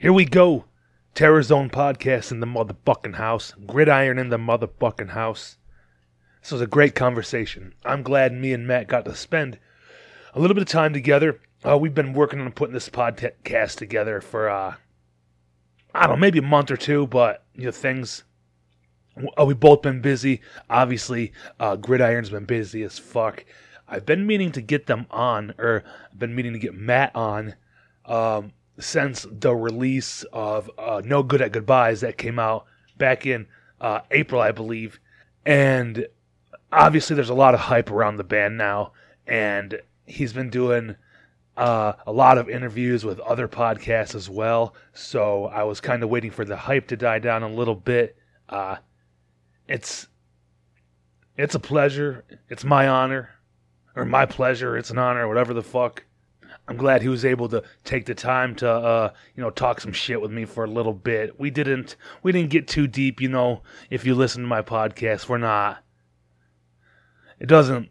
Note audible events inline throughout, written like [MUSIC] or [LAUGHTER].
Here we go. Terror Zone podcast in the motherfucking house. Gridiron in the motherfucking house. This was a great conversation. I'm glad me and Matt got to spend a little bit of time together. Uh, we've been working on putting this podcast together for, uh, I don't know, maybe a month or two, but, you know, things. Uh, we've both been busy. Obviously, uh, Gridiron's been busy as fuck. I've been meaning to get them on, or I've been meaning to get Matt on. Um, since the release of uh, No Good at Goodbyes that came out back in uh, April, I believe. And obviously, there's a lot of hype around the band now. And he's been doing uh, a lot of interviews with other podcasts as well. So I was kind of waiting for the hype to die down a little bit. Uh, it's it's a pleasure. It's my honor, or my pleasure. It's an honor, whatever the fuck. I'm glad he was able to take the time to uh, you know talk some shit with me for a little bit. We didn't we didn't get too deep, you know. If you listen to my podcast, we're not. It doesn't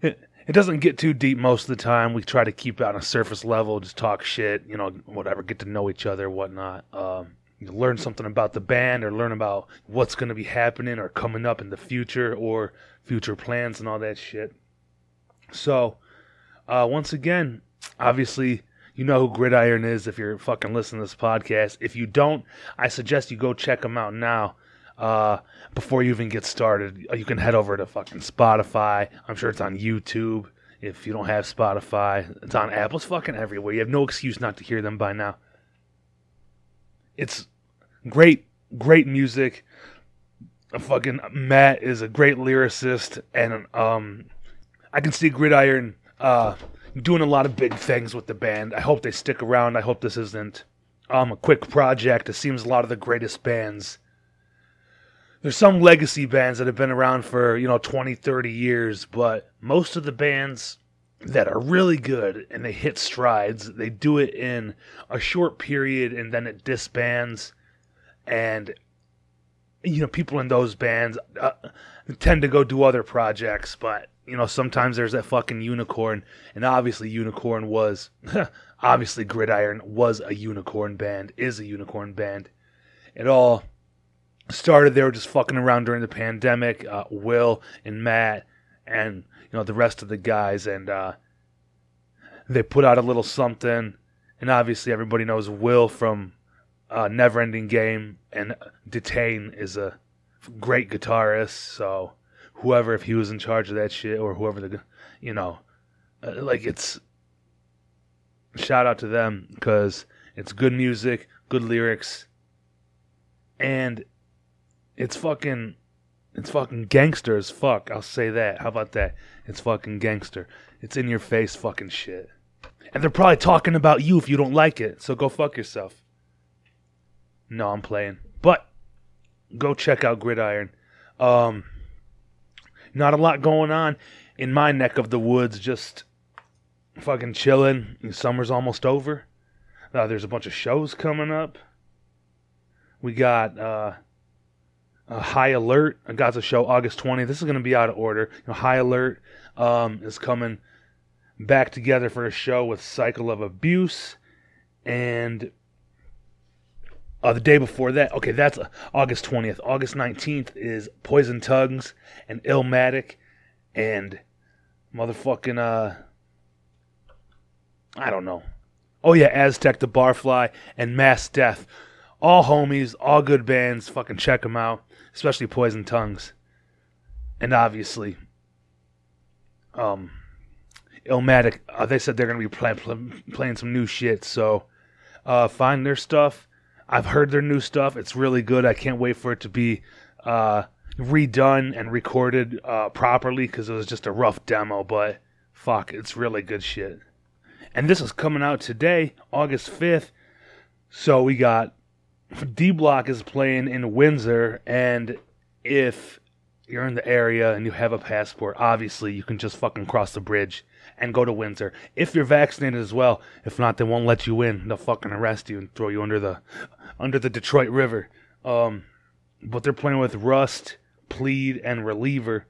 it, it doesn't get too deep most of the time. We try to keep it on a surface level, just talk shit, you know, whatever, get to know each other, whatnot. Um, learn something about the band or learn about what's going to be happening or coming up in the future or future plans and all that shit. So, uh, once again, obviously you know who Gridiron is if you're fucking listening to this podcast. If you don't, I suggest you go check them out now. Uh, before you even get started, you can head over to fucking Spotify. I'm sure it's on YouTube. If you don't have Spotify, it's on Apple's fucking everywhere. You have no excuse not to hear them by now. It's great, great music. Fucking Matt is a great lyricist, and um, I can see Gridiron uh doing a lot of big things with the band. I hope they stick around. I hope this isn't um, a quick project. It seems a lot of the greatest bands. There's some legacy bands that have been around for, you know, 20, 30 years, but most of the bands that are really good and they hit strides, they do it in a short period and then it disbands. And, you know, people in those bands uh, tend to go do other projects, but you know, sometimes there's that fucking unicorn, and obviously Unicorn was, [LAUGHS] obviously Gridiron was a unicorn band, is a unicorn band. It all started they were just fucking around during the pandemic. Uh, Will and Matt and you know the rest of the guys, and uh, they put out a little something, and obviously everybody knows Will from uh, Neverending Game, and Detain is a great guitarist, so whoever if he was in charge of that shit or whoever the you know uh, like it's shout out to them because it's good music good lyrics and it's fucking it's fucking gangster as fuck i'll say that. How about that? It's fucking gangster. It's in your face fucking shit. And they're probably talking about you if you don't like it so go fuck yourself. No i'm playing. But go check out gridiron. Um not a lot going on in my neck of the woods. Just fucking chilling. Summer's almost over. Uh, there's a bunch of shows coming up. We got uh, a High Alert. I got the show August 20th. This is going to be out of order. You know, High Alert um, is coming back together for a show with Cycle of Abuse. And uh, the day before that, okay, that's uh, August 20th. August 19th is Poison Tongues and Illmatic and motherfucking, uh, I don't know. Oh, yeah, Aztec the Barfly and Mass Death. All homies, all good bands. Fucking check them out, especially Poison Tongues. And obviously, um, Illmatic, uh, they said they're going to be play, play, playing some new shit, so uh, find their stuff I've heard their new stuff. It's really good. I can't wait for it to be uh, redone and recorded uh, properly because it was just a rough demo. But fuck, it's really good shit. And this is coming out today, August 5th. So we got D Block is playing in Windsor. And if you're in the area and you have a passport, obviously you can just fucking cross the bridge and go to Windsor. If you're vaccinated as well, if not, they won't let you in. They'll fucking arrest you and throw you under the under the Detroit River. Um, but they're playing with Rust, Plead, and Reliever.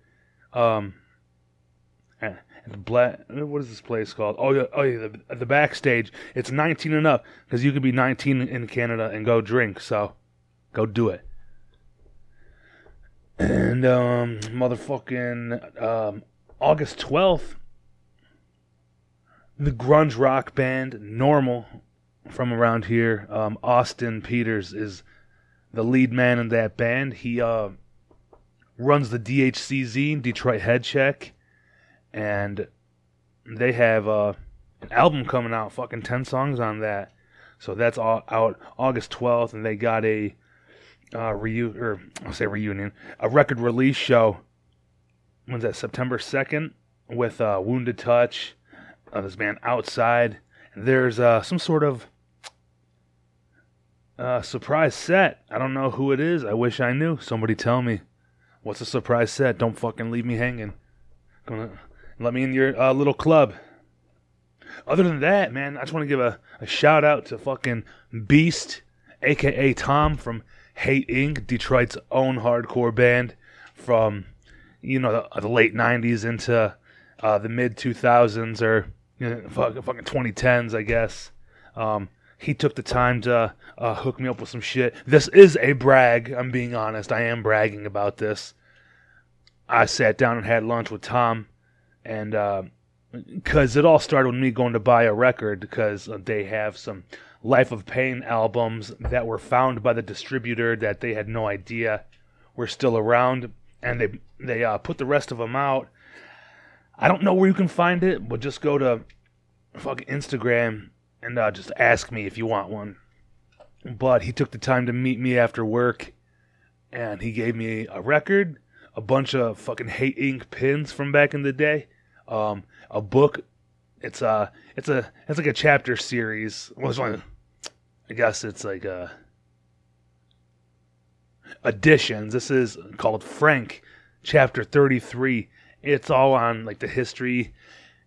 Um, and The black. What is this place called? Oh yeah, oh yeah, the, the backstage. It's 19 and up because you could be 19 in Canada and go drink. So, go do it. And um, motherfucking um, August 12th, the grunge rock band Normal from around here, um, Austin Peters is the lead man in that band. He uh, runs the DHCZ Detroit Head Check, and they have uh, an album coming out, fucking ten songs on that. So that's all out August 12th, and they got a uh, reu or I'll say reunion, a record release show. When's that? September 2nd with uh, Wounded Touch, uh, this band Outside. And There's uh, some sort of uh, surprise set. I don't know who it is. I wish I knew. Somebody tell me. What's a surprise set? Don't fucking leave me hanging. Gonna let me in your uh, little club. Other than that, man, I just want to give a, a shout out to fucking Beast, aka Tom from Hate Inc., Detroit's own hardcore band from you know the, the late '90s into uh, the mid 2000s or you know, fucking 2010s, I guess. Um, he took the time to uh, hook me up with some shit. This is a brag. I'm being honest. I am bragging about this. I sat down and had lunch with Tom, and because uh, it all started with me going to buy a record because they have some Life of Pain albums that were found by the distributor that they had no idea were still around, and they they uh, put the rest of them out. I don't know where you can find it, but just go to fucking Instagram and uh, just ask me if you want one. But he took the time to meet me after work, and he gave me a record, a bunch of fucking Hate Inc pins from back in the day, um, a book. It's a, uh, it's a, it's like a chapter series. Well, it's one, I guess it's like a editions. This is called Frank, chapter thirty-three. It's all on like the history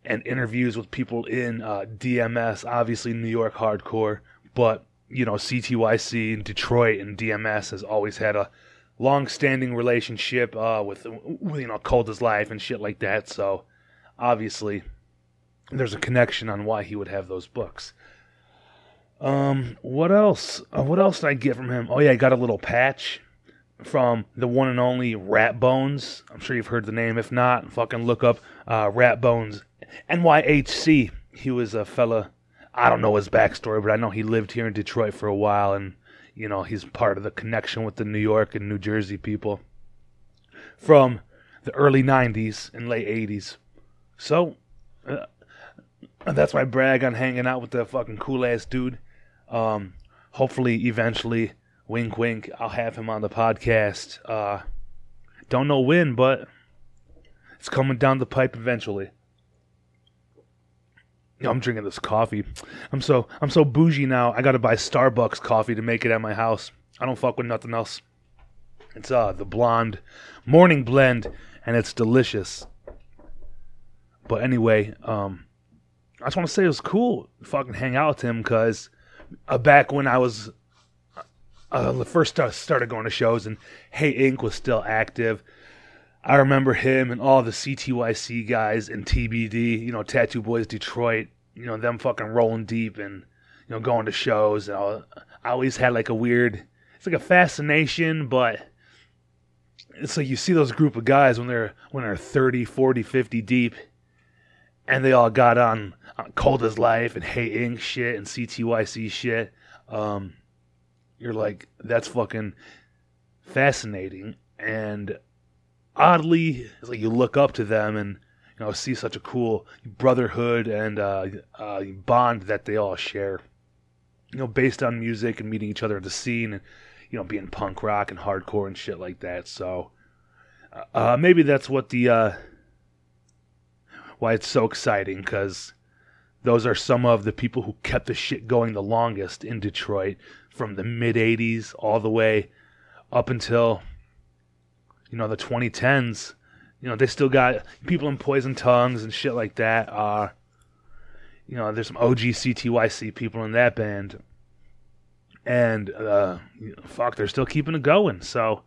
and interviews with people in uh, DMS, obviously New York hardcore, but you know CTYC and Detroit and DMS has always had a long-standing relationship uh, with you know Cold Life and shit like that. So obviously there's a connection on why he would have those books. Um, what else? Uh, what else did I get from him? Oh yeah, I got a little patch from the one and only Rat Bones. I'm sure you've heard the name. If not, fucking look up uh, Rat Bones NYHC. He was a fella. I don't know his backstory, but I know he lived here in Detroit for a while, and you know he's part of the connection with the New York and New Jersey people from the early '90s and late '80s. So uh, that's my brag on hanging out with the fucking cool ass dude. Um, hopefully, eventually, wink, wink, I'll have him on the podcast. Uh, don't know when, but it's coming down the pipe eventually. I'm drinking this coffee. I'm so I'm so bougie now. I got to buy Starbucks coffee to make it at my house. I don't fuck with nothing else. It's uh the blonde morning blend, and it's delicious. But anyway, um, I just want to say it was cool fucking hang out with him because uh, back when I was uh, first I started going to shows and Hate Inc was still active. I remember him and all the CTYC guys and TBD, you know, Tattoo Boys Detroit, you know, them fucking rolling deep and you know going to shows. And I, I always had like a weird, it's like a fascination, but it's like you see those group of guys when they're when they're 30, 40, 50 deep, and they all got on, on Cold as Life and Hate Inc shit and CTYC shit. Um, you're like, that's fucking fascinating and oddly, it's like you look up to them and you know see such a cool brotherhood and uh, uh, bond that they all share. You know, based on music and meeting each other at the scene, and you know, being punk rock and hardcore and shit like that. So uh, maybe that's what the uh, why it's so exciting because those are some of the people who kept the shit going the longest in Detroit from the mid 80s all the way up until you know the 2010s you know they still got people in poison tongues and shit like that are you know there's some og ctyc people in that band. And uh fuck they're still keeping it going. So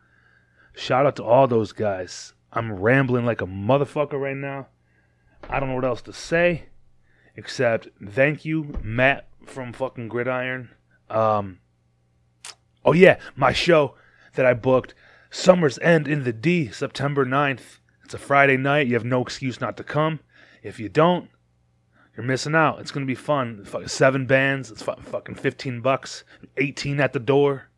shout out to all those guys. I'm rambling like a motherfucker right now. I don't know what else to say except thank you, Matt from fucking Gridiron. Um, oh, yeah, my show that I booked, Summer's End in the D, September 9th. It's a Friday night. You have no excuse not to come. If you don't, you're missing out. It's going to be fun. Seven bands. It's fucking 15 bucks. 18 at the door.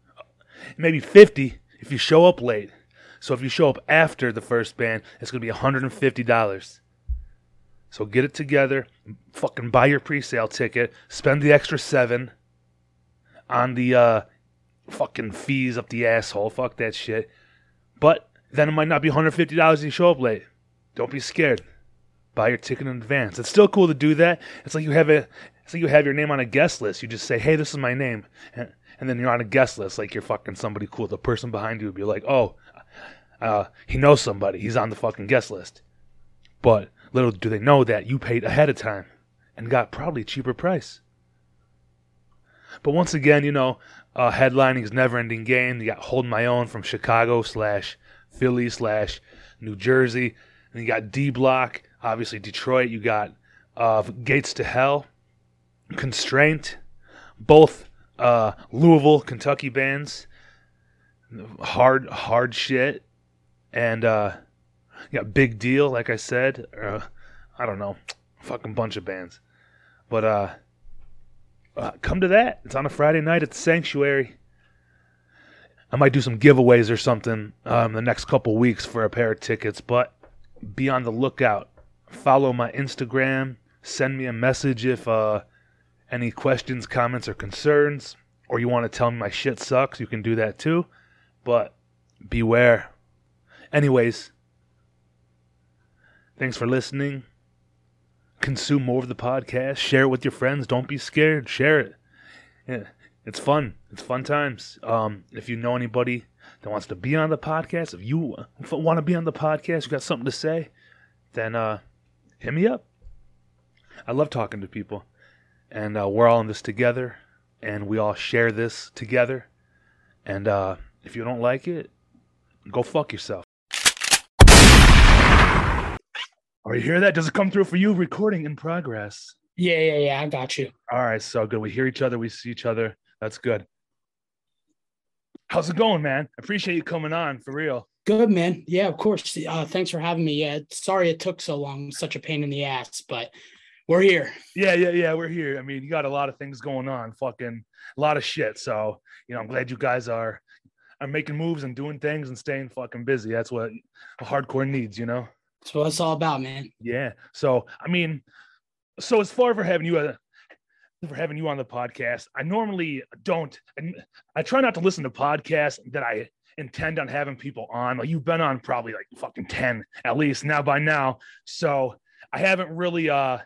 Maybe 50 if you show up late. So if you show up after the first band, it's going to be $150. So get it together. Fucking buy your pre-sale ticket. Spend the extra seven on the uh, fucking fees up the asshole. Fuck that shit. But then it might not be $150 if you show up late. Don't be scared. Buy your ticket in advance. It's still cool to do that. It's like you have a it's like you have your name on a guest list. You just say, "Hey, this is my name," and, and then you're on a guest list. Like you're fucking somebody cool. The person behind you would be like, "Oh, uh, he knows somebody. He's on the fucking guest list." But little do they know that you paid ahead of time and got probably cheaper price. But once again, you know, uh, headlining is never ending game. You got Hold My Own from Chicago slash Philly slash New Jersey. And you got D Block, obviously Detroit. You got uh, Gates to Hell, Constraint, both uh, Louisville, Kentucky bands. Hard, hard shit. And uh, you got Big Deal, like I said. Uh, I don't know, fucking bunch of bands. But uh, uh, come to that. It's on a Friday night at the Sanctuary. I might do some giveaways or something um, the next couple weeks for a pair of tickets, but be on the lookout. Follow my Instagram. Send me a message if uh, any questions, comments, or concerns, or you want to tell me my shit sucks. You can do that too. But beware. Anyways, thanks for listening consume more of the podcast. Share it with your friends. Don't be scared. Share it. Yeah, it's fun. It's fun times. Um, if you know anybody that wants to be on the podcast, if you want to be on the podcast, you got something to say, then uh, hit me up. I love talking to people, and uh, we're all in this together, and we all share this together. And uh, if you don't like it, go fuck yourself. Are you hear that? Does it come through for you? Recording in progress. Yeah, yeah, yeah. I got you. All right, so good. We hear each other. We see each other. That's good. How's it going, man? Appreciate you coming on for real. Good, man. Yeah, of course. Uh, thanks for having me. Yeah, sorry it took so long. Such a pain in the ass, but we're here. Yeah, yeah, yeah. We're here. I mean, you got a lot of things going on. Fucking a lot of shit. So you know, I'm glad you guys are are making moves and doing things and staying fucking busy. That's what a hardcore needs, you know. That's what it's all about, man. Yeah. So I mean, so as far for having you uh, for having you on the podcast, I normally don't. And I try not to listen to podcasts that I intend on having people on. Like you've been on probably like fucking ten at least now by now. So I haven't really. uh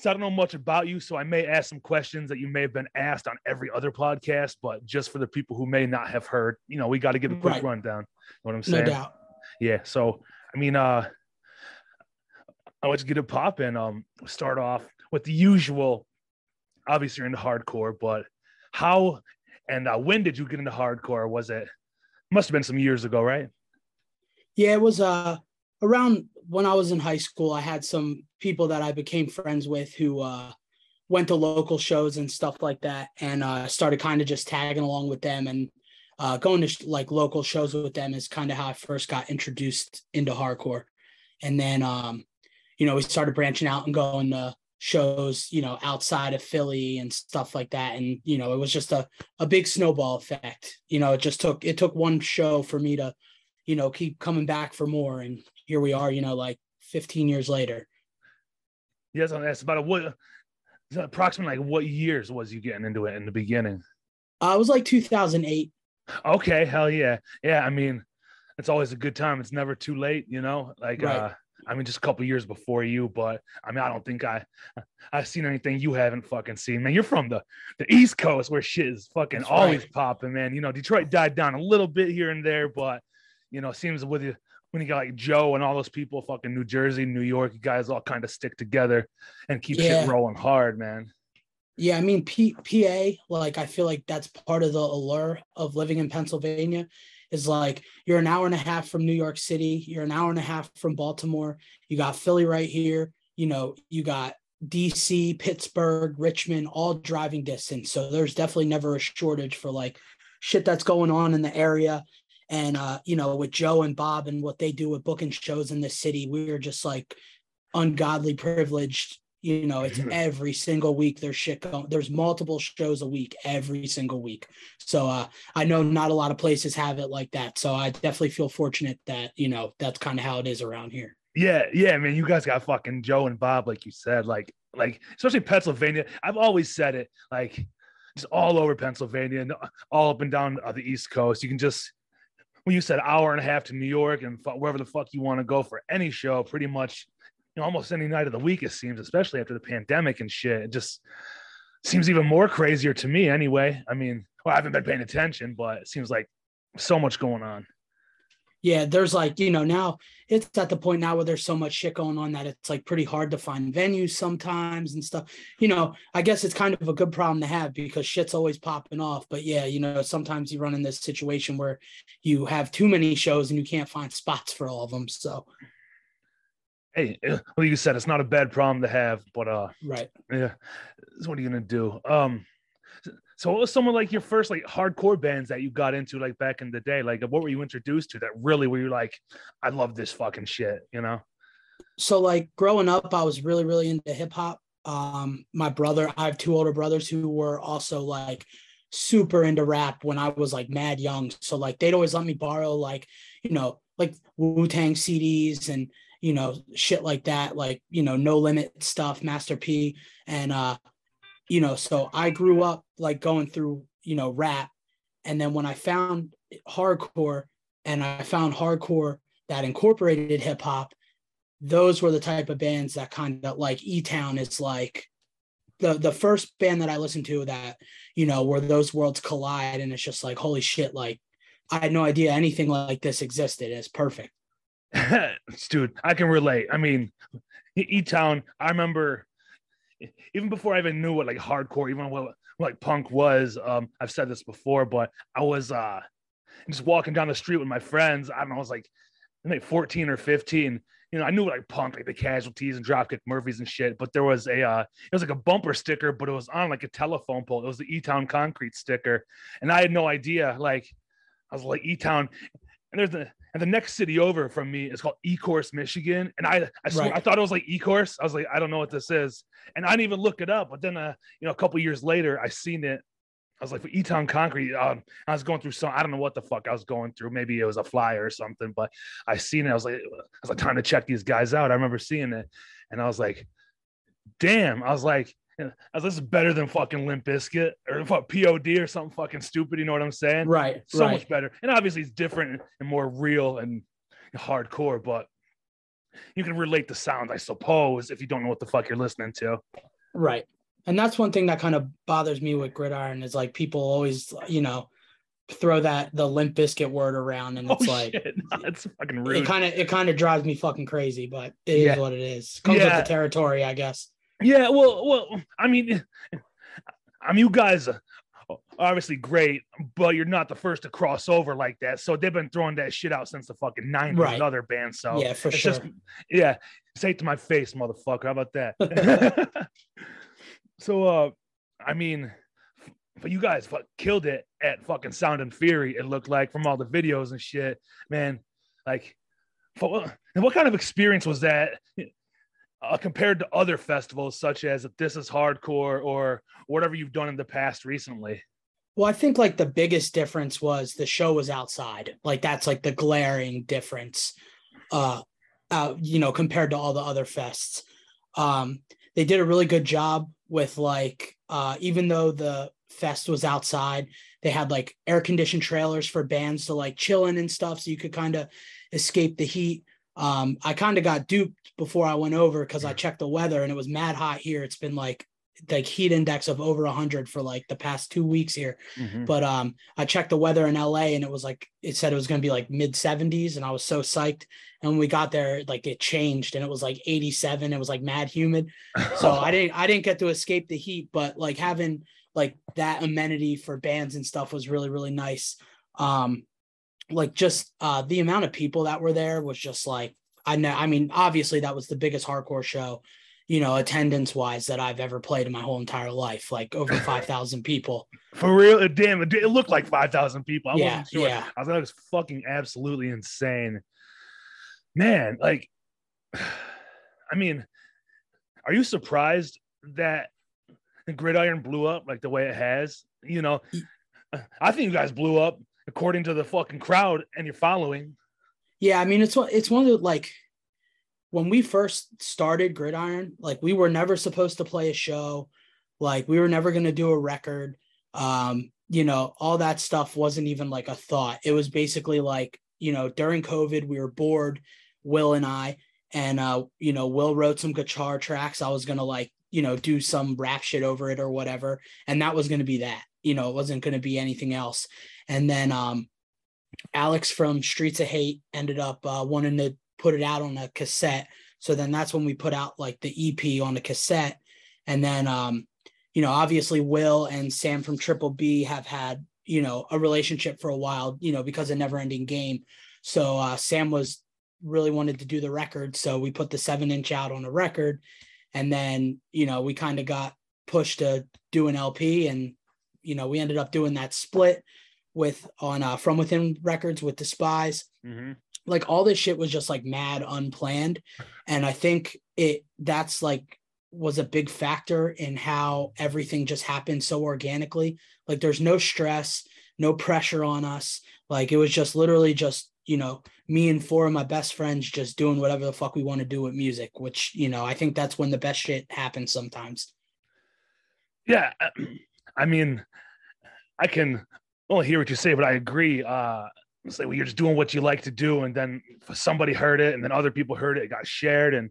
so I don't know much about you, so I may ask some questions that you may have been asked on every other podcast, but just for the people who may not have heard, you know, we got to give a quick right. rundown. You know what I'm saying? No doubt. Yeah. So I mean, uh, I want to get a pop um start off with the usual. Obviously, you're into hardcore, but how and uh, when did you get into hardcore? Was it must have been some years ago, right? Yeah, it was uh around when I was in high school. I had some people that I became friends with who uh went to local shows and stuff like that, and uh started kind of just tagging along with them and uh, going to like local shows with them is kind of how I first got introduced into hardcore. And then um, you know, we started branching out and going to shows, you know, outside of Philly and stuff like that. And, you know, it was just a, a big snowball effect. You know, it just took it took one show for me to, you know, keep coming back for more. And here we are, you know, like 15 years later. Yes, that's about a, what approximately like what years was you getting into it in the beginning? Uh, it was like 2008. Okay, hell yeah. Yeah, I mean, it's always a good time. It's never too late, you know? Like right. uh I mean, just a couple years before you, but I mean, I don't think I [LAUGHS] I've seen anything you haven't fucking seen, man. You're from the the East Coast where shit is fucking That's always right. popping, man. You know, Detroit died down a little bit here and there, but you know, it seems with you when you got like Joe and all those people, fucking New Jersey, New York, you guys all kind of stick together and keep yeah. shit rolling hard, man. Yeah, I mean, P- PA, like I feel like that's part of the allure of living in Pennsylvania is like you're an hour and a half from New York City, you're an hour and a half from Baltimore, you got Philly right here, you know, you got DC, Pittsburgh, Richmond, all driving distance. So there's definitely never a shortage for like shit that's going on in the area. And uh, you know, with Joe and Bob and what they do with booking shows in the city, we're just like ungodly privileged. You know, it's [LAUGHS] every single week there's shit going. There's multiple shows a week every single week. So uh, I know not a lot of places have it like that. So I definitely feel fortunate that you know that's kind of how it is around here. Yeah, yeah, man. You guys got fucking Joe and Bob, like you said, like, like especially Pennsylvania. I've always said it, like, just all over Pennsylvania and all up and down the East Coast. You can just, when you said hour and a half to New York and wherever the fuck you want to go for any show, pretty much, know, almost any night of the week. It seems, especially after the pandemic and shit. It just seems even more crazier to me, anyway. I mean, well, I haven't been paying attention, but it seems like so much going on yeah, there's like, you know, now it's at the point now where there's so much shit going on that it's like pretty hard to find venues sometimes and stuff. You know, I guess it's kind of a good problem to have because shit's always popping off. But yeah, you know, sometimes you run in this situation where you have too many shows and you can't find [LAUGHS] spots for all of them. So, hey, uh, well, you said it's not a bad problem to have, but uh, right, yeah, so what are you gonna do? Um, so what was someone like your first like hardcore bands that you got into like back in the day? Like what were you introduced to that really were you like, I love this fucking shit, you know? So like growing up, I was really, really into hip hop. Um, my brother, I have two older brothers who were also like super into rap when I was like mad young. So like they'd always let me borrow like, you know, like Wu-Tang CDs and you know, shit like that, like, you know, no limit stuff, Master P. And uh you know, so I grew up like going through, you know, rap. And then when I found hardcore and I found hardcore that incorporated hip hop, those were the type of bands that kind of like E Town is like the the first band that I listened to that, you know, where those worlds collide and it's just like, holy shit, like I had no idea anything like this existed. It's perfect. [LAUGHS] Dude, I can relate. I mean, E Town, I remember even before I even knew what like hardcore, even what, like punk was. Um, I've said this before, but I was uh just walking down the street with my friends. I don't know, I was like like 14 or 15. You know, I knew like punk, like the casualties and Dropkick Murphys and shit, but there was a uh it was like a bumper sticker, but it was on like a telephone pole. It was the E Town concrete sticker. And I had no idea. Like I was like E Town, and there's the and the next city over from me is called Ecorse, Michigan. And I I, swear, right. I thought it was like Ecorse. I was like, I don't know what this is. And I didn't even look it up. But then uh, you know, a couple years later, I seen it. I was like, for E-Town Concrete, um, I was going through some, I don't know what the fuck I was going through. Maybe it was a flyer or something, but I seen it. I was like, I was like trying to check these guys out. I remember seeing it and I was like, damn. I was like, [LAUGHS] I was this is better than fucking Limp Bizkit or [LAUGHS] POD or something fucking stupid. You know what I'm saying? Right. So right. much better. And obviously it's different and more real and hardcore, but you can relate the sound, I suppose, if you don't know what the fuck you're listening to. Right. And that's one thing that kind of bothers me with gridiron is like people always, you know, throw that the Limp Bizkit word around and it's oh, like [LAUGHS] no, it's fucking rude. It kind of it kind of drives me fucking crazy, but it yeah. is what it is. Comes yeah. with the territory, I guess. Yeah, well, well, I mean, I mean, you guys are obviously great, but you're not the first to cross over like that. So they've been throwing that shit out since the fucking 90s right. other bands. So yeah, for sure. Just, yeah, say it to my face, motherfucker. How about that? [LAUGHS] [LAUGHS] so, uh, I mean, but you guys fuck, killed it at fucking Sound and Fury. It looked like from all the videos and shit, man. Like, what kind of experience was that? Uh, compared to other festivals such as This Is Hardcore or whatever you've done in the past recently? Well, I think like the biggest difference was the show was outside. Like that's like the glaring difference, uh, uh, you know, compared to all the other fests. Um, they did a really good job with like, uh, even though the fest was outside, they had like air conditioned trailers for bands to like chill in and stuff, so you could kind of escape the heat. Um, I kind of got duped before I went over because I checked the weather and it was mad hot here. It's been like like heat index of over 100 for like the past two weeks here. Mm-hmm. but um i checked the weather in la and it was like it said it was going to be like mid 70s and i was so psyched. And when we got there like it changed and it was like 87 it was like mad humid. [LAUGHS] So i didn't i didn't get to escape the heat but like having like that amenity for bands and stuff was really really nice. Um like just uh the amount of people that were there was just like I know I mean obviously that was the biggest hardcore show you know, attendance wise that I've ever played in my whole entire life, like over [LAUGHS] 5,000 people. For real, damn, it, it looked like five thousand people. I Yeah, wasn't sure. yeah. I thought it was fucking absolutely insane. Man, like, [SIGHS] I mean, are you surprised that gridiron blew up like the way it has? You know, [SIGHS] I think you guys blew up according to the fucking crowd and your following. Yeah, I mean it's one it's one of the like when we first started Gridiron, like we were never supposed to play a show, like we were never to do a record. Um, you know, all that stuff wasn't even like a thought. It was basically like, you know, during COVID we were bored, Will and I, and uh, you know, Will wrote some guitar tracks. I was to like, you know, do some rap shit over it or whatever, and that was to be that. You know, it wasn't going to be anything else. And then um Alex from Streets of Hate ended up uh, wanting to put it out on a cassette. So then that's when we put out like the EP on a cassette. And then, um, you know, obviously Will and Sam from Triple B have had, you know, a relationship for a while, you know, because of Never Ending Game. So uh, Sam was really wanted to do the record. So we put the seven inch out on a record. And then, you know, we kind of got pushed to do an LP and, you know, we ended up doing that split with on uh, From Within Records with Despise Mm-hmm. like all this shit was just like mad unplanned. And i think it that's like was a big factor in how everything just happened so organically. Like there's no stress no pressure on us. Like it was just literally just you know me and four of my best friends just doing whatever the fuck we want to do with music which you know i think that's when the best shit happens sometimes. Yeah, [CLEARS THROAT] I mean, I can only hear what you say, but I agree. Uh, it's like well, you're just doing what you like to do, and then somebody heard it, and then other people heard it, it got shared, and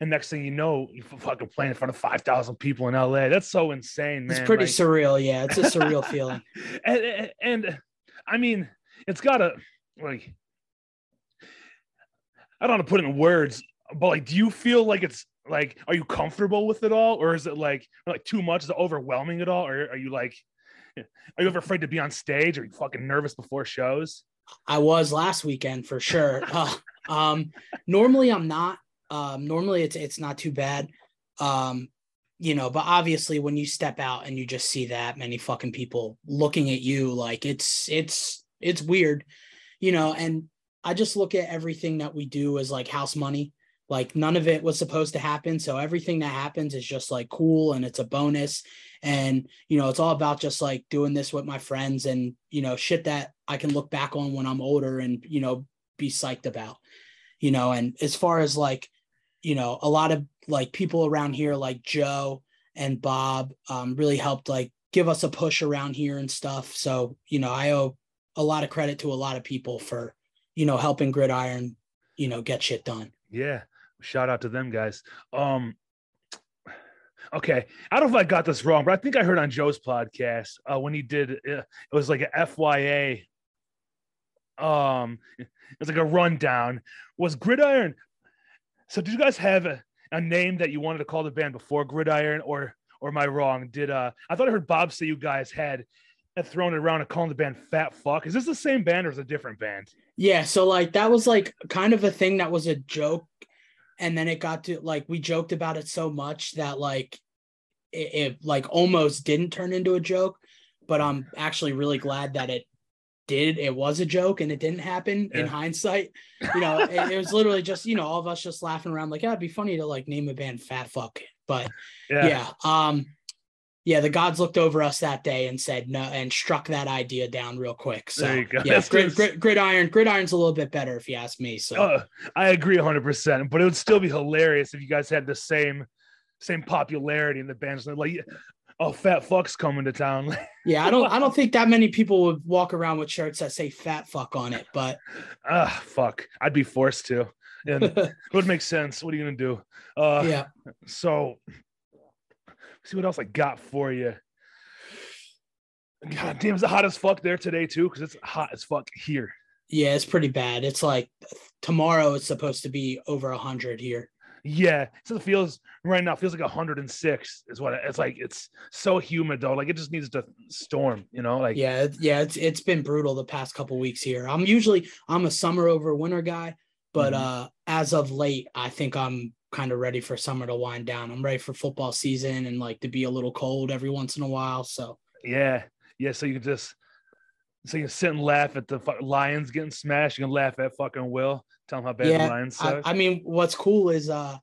and next thing you know, you fucking playing in front of five thousand people in LA. That's so insane, man. it's pretty Like- surreal yeah it's a [LAUGHS] surreal feeling and, and, and I mean, it's gotta like I don't want to put it in words, but like, do you feel like it's like, are you comfortable with it all, or is it like like too much? Is it overwhelming at all, or are you like, [LAUGHS] are you ever afraid to be on stage? Are you fucking nervous before shows? I was last weekend for sure. [LAUGHS] Uh, um, normally I'm not. Um, normally it's it's not too bad. Um, you know, but obviously when you step out and you just see that many fucking people looking at you, like it's it's it's weird, you know. And I just look at everything that we do as like house money. Like none of it was supposed to happen, so everything that happens is just like cool and it's a bonus. And you know, it's all about just like doing this with my friends and you know, shit that I can look back on when I'm older and you know be psyched about. You know, and as far as like, you know, a lot of like people around here like Joe and Bob um, really helped like give us a push around here and stuff. So, you know, I owe a lot of credit to a lot of people for, you know, helping Gridiron, you know, get shit done. Yeah, shout out to them guys. Um, okay, I don't know if I got this wrong, but I think I heard on Joe's podcast uh, when he did uh, it was like a FYA. Um, it was like a rundown. Was Gridiron? So, did you guys have a, a name that you wanted to call the band before Gridiron, or or am I wrong? Did uh, I thought I heard Bob say you guys had thrown it around and calling the band Fat Fuck? Is this the same band or is it a different band? Yeah, so like that was like kind of a thing that was a joke, and then it got to like we joked about it so much that like it, it like almost didn't turn into a joke, but I'm actually really glad that it did. It was a joke and it didn't happen in hindsight. You know, it, it was literally just you know all of us just laughing around like yeah, it'd be funny to like name a band Fat Fuck, but yeah. um yeah the gods looked over us that day and said no and struck that idea down real quick so There you go. yeah That's grid, good. grid, gridiron gridiron's a little bit better if you ask me so Uh, I agree 100%, but it would still be hilarious if you guys had the same same popularity in the bands. Like, oh, Fat Fuck's coming to town. [LAUGHS] yeah i don't i don't think that many people would walk around with shirts that say fat fuck on it but ah, fuck. I'd be forced to. And it [LAUGHS] would make sense. What are you going to do? Uh, yeah So, see what else I got for you. God damn, is it hot as fuck there today, too? Because it's hot as fuck here. yeah it's pretty bad it's like tomorrow it's supposed to be over 100 here Yeah, so it feels right now. It feels like 106 is what it- it's like. It's so humid though. Like it just needs to storm. You know, like yeah yeah it's it's been brutal the past couple weeks here i'm usually i'm a summer over winter guy but Mhm. uh as of late i think i'm kind of ready for summer to wind down. I'm ready for football season and like to be a little cold every once in a while. So Yeah, yeah. So you can just so you can sit and laugh at the Lions getting smashed. You can laugh at fucking Will. Tell him how bad Yeah, the Lions I, suck. I mean, what's cool is uh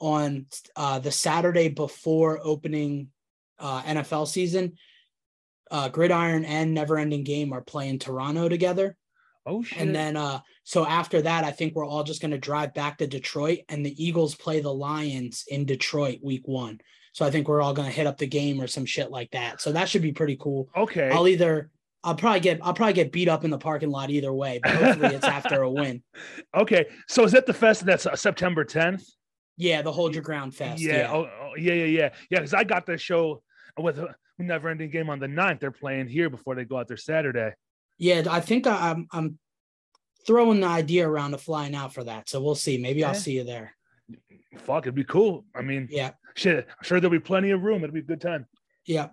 on uh the Saturday before opening uh NFL season, uh Gridiron and Never Ending Game are playing Toronto together. oh shit! And then uh so after that, I think we're all just gonna drive back to Detroit and the Eagles play the Lions in Detroit week one. So I think we're all gonna hit up the game or some shit like that. So that should be pretty cool. okay, I'll either I'll probably get I'll probably get beat up in the parking lot either way, but hopefully it's after a win. [LAUGHS] okay. So is that the fest? That's uh, September 10th. Yeah, the hold your ground fest. Yeah. Yeah. Oh, oh, yeah, yeah, yeah, yeah. Because I got the show with a never ending game on the 9th. They're playing here before they go out there Saturday. Yeah, I think I- I'm I'm throwing the idea around of flying out for that. So we'll see. Maybe I'll see you there. Fuck, it'd be cool. I mean, Yeah. shit. I'm sure there'll be plenty of room. It'll be a good time. Yeah.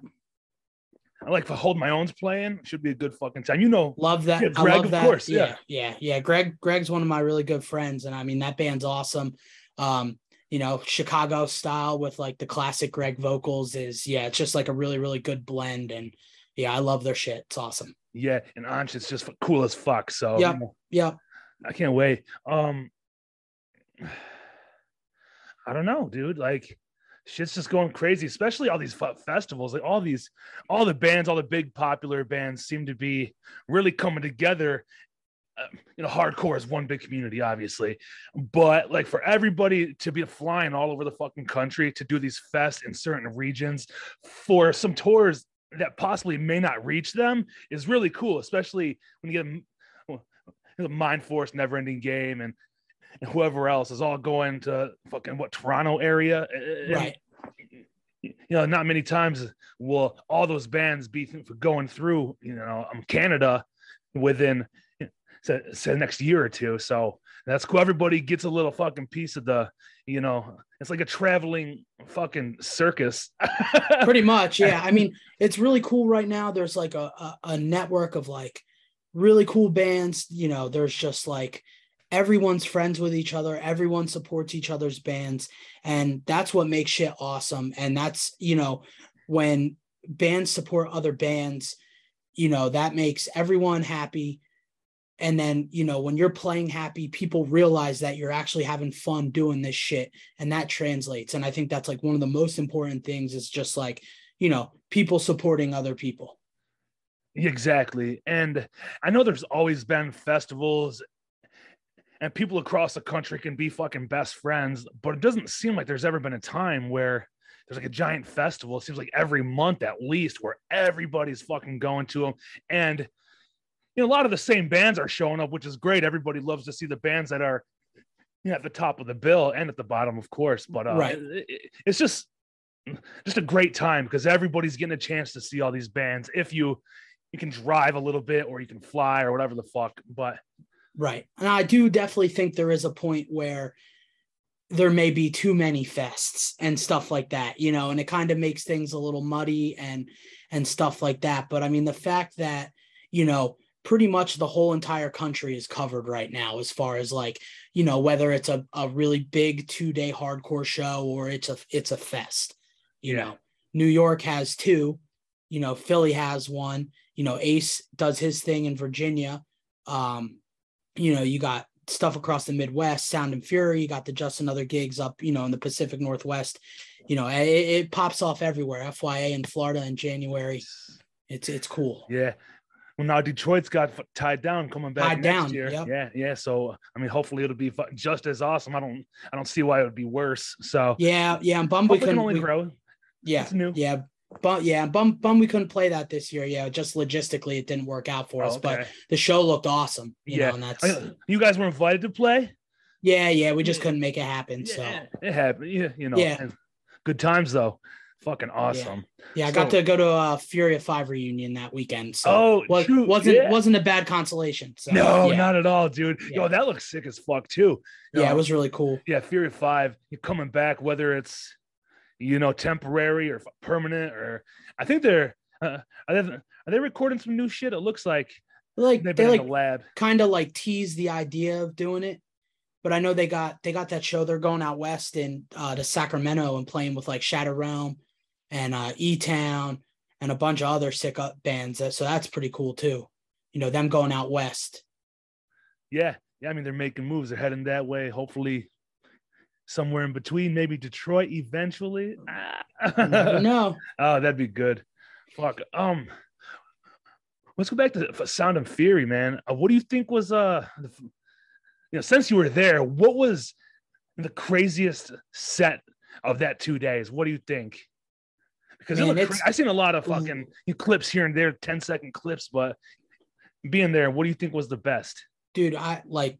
I like to hold my own's playing. Should be a good fucking time. You know, Love that. Yeah, I Greg, love of that. course, yeah, yeah, yeah. Greg, Greg's one of my really good friends, and I mean that band's awesome. Um, you know, Chicago style with like the classic Greg vocals is yeah, it's just like a really, really good blend. And yeah, I love their shit. It's awesome. Yeah, and Anch is just cool as fuck. So yeah, you know, Yeah. I can't wait. Um, I don't know, dude. Like, shit's just going crazy, especially all these festivals. Like, all these, all the bands, all the big popular bands seem to be really coming together. Uh, you know, hardcore is one big community, obviously, but like for everybody to be flying all over the fucking country to do these fests in certain regions for some tours that possibly may not reach them is really cool, especially when you get a the Mind Force, Never Ending Game, and, and whoever else is all going to fucking what Toronto area. And, Right. You know, not many times will all those bands be going through, you know, um, Canada within you know, say, say the next year or two. So that's cool. Everybody gets a little fucking piece of the, you know, it's like a traveling fucking circus. [LAUGHS] Pretty much. Yeah. I mean, it's really cool right now. There's like a, a, a network of like really cool bands. You know, there's just like everyone's friends with each other, everyone supports each other's bands. And that's what makes shit awesome. And that's, you know, when bands support other bands, you know, that makes everyone happy. And then, you know, when you're playing happy, people realize that you're actually having fun doing this shit. And that translates. And I think that's like one of the most important things is just like, you know, people supporting other people. Exactly. And I know there's always been festivals and people across the country can be fucking best friends, but it doesn't seem like there's ever been a time where there's like a giant festival. It seems like every month at least where everybody's fucking going to them. And you know, a lot of the same bands are showing up, which is great. Everybody loves to see the bands that are you know, at the top of the bill and at the bottom, of course. But uh, Right. it- it- it's just just a great time because everybody's getting a chance to see all these bands. If you you can drive a little bit or you can fly or whatever the fuck. But Right. And I do definitely think there is a point where there may be too many fests and stuff like that, you know, and it kind of makes things a little muddy and and stuff like that. But I mean, the fact that, you know, pretty much the whole entire country is covered right now as far as like, you know, whether it's a, a really big two-day hardcore show or it's a it's a fest. You know, New York has two, you know, Philly has one, you know, Ace does his thing in Virginia. Um, you know, you got stuff across the Midwest, Sound and Fury, you got the Just Another gigs up, you know, in the Pacific Northwest. You know, it, it pops off everywhere. FYA in Florida in January. It's it's cool. yeah. Well, now Detroit's got tied down coming back Tied next down, year. yep. Yeah, yeah. So I mean, hopefully it'll be just as awesome. I don't, I don't see why it would be worse. So Yeah, yeah. I'm bummed we can couldn't. only we- grow. yeah, It's new. yeah. But yeah, I'm bum bum we couldn't play that this year. Yeah, just logistically it didn't work out for oh, us. Oh, But the show looked awesome. You Yeah. know, and that's you guys were invited to play. yeah, yeah. We just Yeah. couldn't make it happen. So it happened. Yeah, you know. Yeah. Good times though. Fucking awesome. yeah, I got to go to a Fury of Five reunion that weekend. So Oh, was, true. wasn't yeah. wasn't a bad consolation. So no, yeah. not at all, dude. Yo, that looks sick as fuck too. You yeah, know, it was really cool. yeah, Fury of Five, you're coming back, whether it's you know temporary or permanent, or I think they're uh, are they, are they recording some new shit? It looks like Like they've they been like the lab. kind of like tease the idea of doing it, but I know they got they got that show. They're going out west in uh, to Sacramento and playing with like Shadow Realm and uh, E Town and a bunch of other sick up bands. So that's pretty cool too. You know, them going out west. Yeah, yeah. I mean, they're making moves. They're heading that way. Hopefully, somewhere in between, maybe Detroit eventually. No. [LAUGHS] oh, that'd be good. Fuck. Um, let's go back to Sound and Fury, man. Uh, what do you think was uh, the, you know, since you were there, what was the craziest set of that two days? What do you think? Because I've seen a lot of fucking clips here and there, 10 second clips, but being there, what do you think was the best? Dude, I like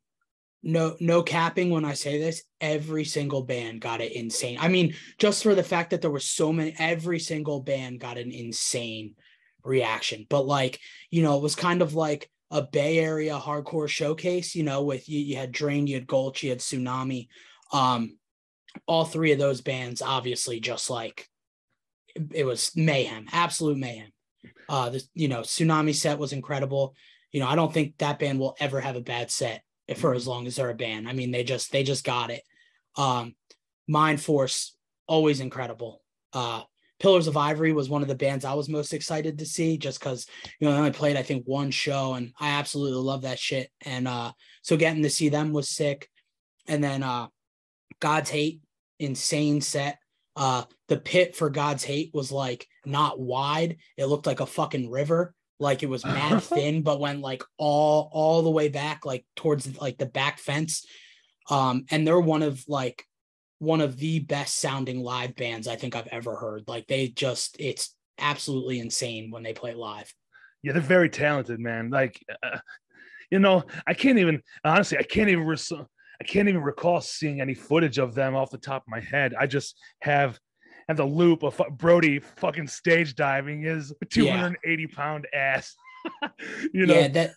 no no capping when I say this, every single band got it insane. I mean, just for the fact that there were so many, every single band got an insane reaction. But like, you know, it was kind of like a Bay Area hardcore showcase, you know, with you, you had Drain, you had Gulch, you had Sunami. Um, all three of those bands obviously just like it was mayhem, absolute mayhem. Uh, the you know Sunami set was incredible. You know, I don't think that band will ever have a bad set for as long as they're a band. I mean, they just they just got it. Um, Mindforce always incredible. Uh, Pillars of Ivory was one of the bands I was most excited to see just because you know they only played I think one show and I absolutely love that shit. And uh, so getting to see them was sick. And then uh, God's Hate, insane set. Uh, the pit for God's Hate was like not wide. It looked like a fucking river. Like it was [LAUGHS] mad thin, but went like all all the way back, like towards like the back fence. Um, and they're one of like one of the best sounding live bands I think I've ever heard. Like they just it's absolutely insane when they play live. Yeah, they're very talented, man. Like uh, you know, I can't even honestly, I can't even res- I can't even recall seeing any footage of them off the top of my head. I just have have the loop of Brody fucking stage diving his 280 yeah. pound ass. [LAUGHS] you know, yeah, that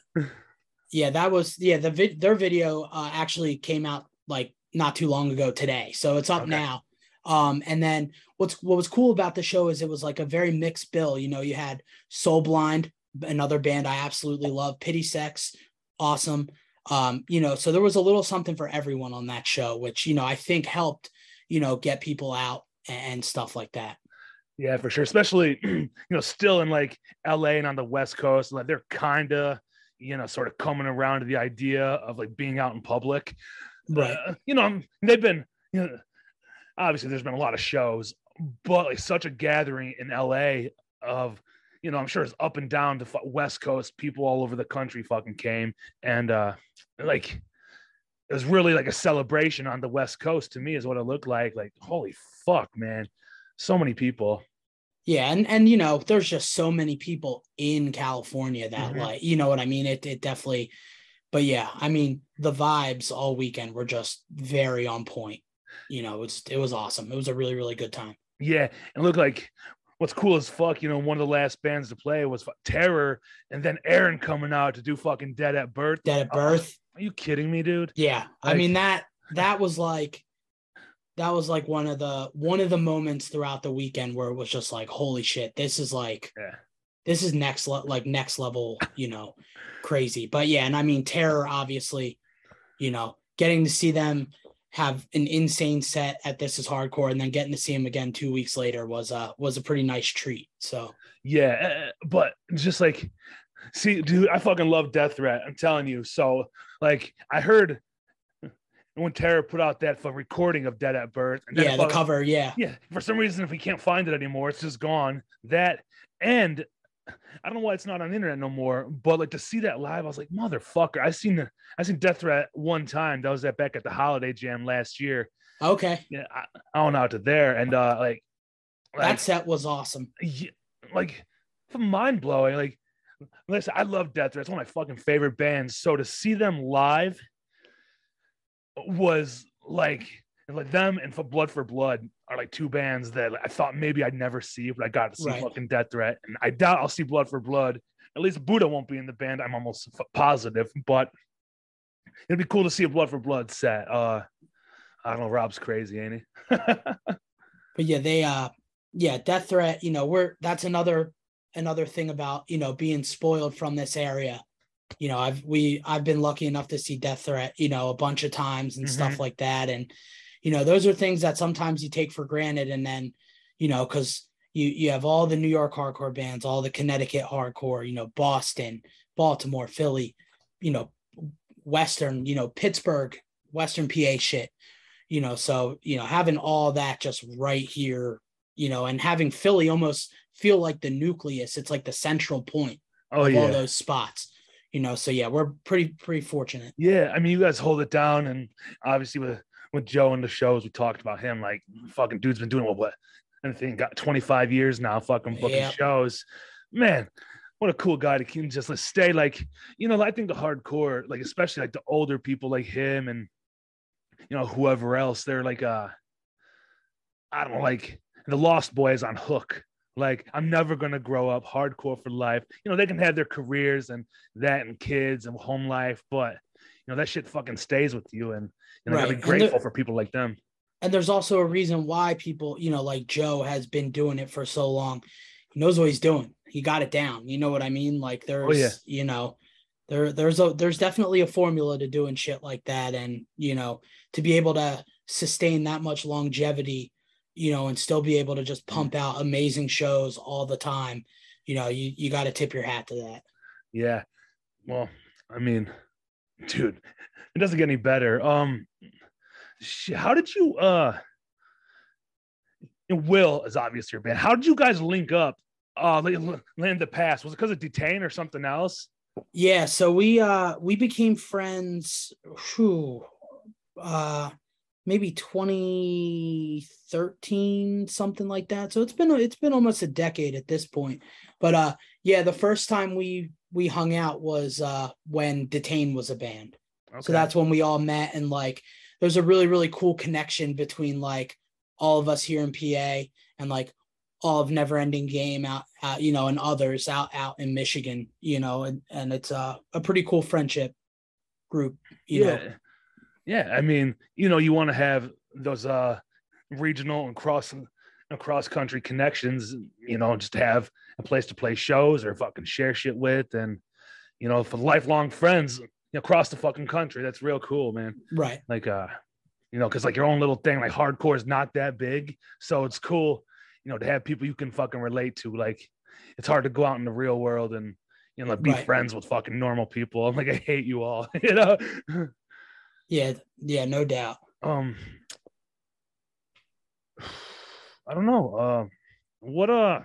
yeah, that was yeah, the vid- their video uh, actually came out like not too long ago today. So it's up okay. now. Um, and then what's what was cool about the show is it was like a very mixed bill. You know, you had Soul Blind, another band I absolutely love, Pity Sex, awesome. Um, you know, so there was a little something for everyone on that show, which, you know, I think helped, you know, get people out and stuff like that. Yeah, for sure. Especially, [CLEARS THROAT] you know, still in like LA and on the West Coast, like they're kind of, you know, sort of coming around to the idea of like being out in public. Right. Uh, you know, they've been, you know, obviously there's been a lot of shows, but like such a gathering in LA of, you know, I'm sure it's up and down to West Coast. People all over the country fucking came, and uh like it was really like a celebration on the West Coast to me, is what it looked like. Like, holy fuck, man, so many people. Yeah, and and you know, there's just so many people in California that mm-hmm. like, you know what I mean. It it definitely, but yeah, I mean, the vibes all weekend were just very on point. You know, it's it was awesome. It was a really really good time. Yeah, and look like what's cool as fuck, you know, one of the last bands to play was Terror, and then Aaron coming out to do fucking Dead at Birth. Dead at Birth. are you kidding me, dude? Yeah, like, I mean that that was like that was like one of the one of the moments throughout the weekend where it was just like, holy shit, this is like, yeah. this is next le- like next level, you know, crazy. But yeah, and I mean Terror, obviously, you know, getting to see them have an insane set at This Is Hardcore, and then getting to see him again two weeks later was uh was a pretty nice treat. So yeah, uh, but just like, see, dude, I fucking love Death Threat. I'm telling you. So like, I heard when Terror put out that for recording of Dead at Birth. yeah, the cover. Yeah, yeah. For some reason, if we can't find it anymore, it's just gone. That and I don't know why it's not on the internet no more, but like to see that live, I was like, motherfucker. I seen the I seen Death Threat one time. That was that back at the Holiday Jam last year. Okay. Yeah, I, I went out to there and uh like, like that set was awesome. Yeah, like mind blowing. Like listen, I love Death Threat. It's one of my fucking favorite bands. So to see them live was like like them and for Blood for Blood are like two bands that I thought maybe I'd never see, but I got to see right. fucking Death Threat, and I doubt I'll see Blood for Blood. At least Buddha won't be in the band. I'm almost positive, but it'd be cool to see a Blood for Blood set. Uh, I don't know. Rob's crazy, ain't he? [LAUGHS] but yeah, they uh, yeah, Death Threat. You know, we're that's another another thing about you know being spoiled from this area. you know, I've we I've been lucky enough to see Death Threat, you know, a bunch of times and Mhm. stuff like that. And you know, those are things that sometimes you take for granted, and then you know, because you you have all the New York hardcore bands, all the Connecticut hardcore, you know, Boston, Baltimore, Philly, you know, Western, you know, Pittsburgh, Western PA shit, you know, so you know, having all that just right here, you know, and having Philly almost feel like the nucleus, it's like the central point Oh of all those spots, you know. So yeah, we're pretty pretty fortunate. Yeah, I mean, you guys hold it down, and obviously with with Joe and the shows, we talked about him. Like, fucking dude's been doing what? What? Think got 25 years now, fucking booking shows. Man, what a cool guy to keep just like, stay like, you know, I think the hardcore, like especially like the older people like him and you know whoever else, they're like, uh, I don't know, like the Lost Boys on Hook. Like, I'm never gonna grow up hardcore for life. You know, they can have their careers and that and kids and home life, but you know that shit fucking stays with you, and you know, I gotta Right, be and grateful for people like them. And there's also a reason why people, you know, like Joe has been doing it for so long. He knows what he's doing. He got it down. You know what I mean? Like there's, Oh, yeah. you know, there there's a there's definitely a formula to doing shit like that, and you know, to be able to sustain that much longevity, you know, and still be able to just pump out amazing shows all the time. You know, you you got to tip your hat to that. Yeah. Well, I mean, [LAUGHS] dude, it doesn't get any better. Um, how did you uh? Will is obviously your band. How did you guys link up? Uh, la- land the past was it because of detain or something else? Yeah, so we uh we became friends whew, uh maybe 2013 something like that. So it's been it's been almost a decade at this point. But uh yeah, the first time we we hung out was uh when Detain was a band. Okay. So that's when we all met and like there's a really really cool connection between like all of us here in PA and like all of Never Ending Game out, out you know, and others out out in Michigan, you know, and and it's a a pretty cool friendship group, you yeah, know. yeah. I mean, you know, you want to have those uh regional and cross across country connections. You know, just have a place to play shows or fucking share shit with, and you know, for lifelong friends you know, across the fucking country. That's real cool, man. Right. like uh you know because like your own little thing like hardcore is not that big so it's cool you know to have people you can fucking relate to like it's hard to go out in the real world and you know like be Right. friends with fucking normal people i'm like i hate you all [LAUGHS] you know Yeah, yeah, no doubt. um i don't know uh what uh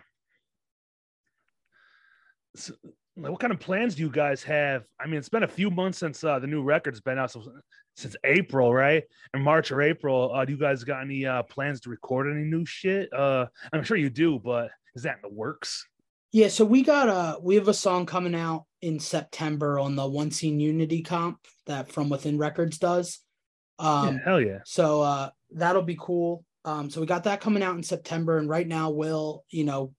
s- like, what kind of plans do you guys have? I mean, it's been a few months since uh, the new record's been out, so since April, right? In March or April, uh, do you guys got any uh, plans to record any new shit? Uh, I'm sure you do, but is that in the works? Yeah, so we got a we have a song coming out in September on the One Scene Unity comp that From Within Records does. Um yeah, hell yeah. So uh, that'll be cool. Um, so we got that coming out in September, and right now, Will, you know,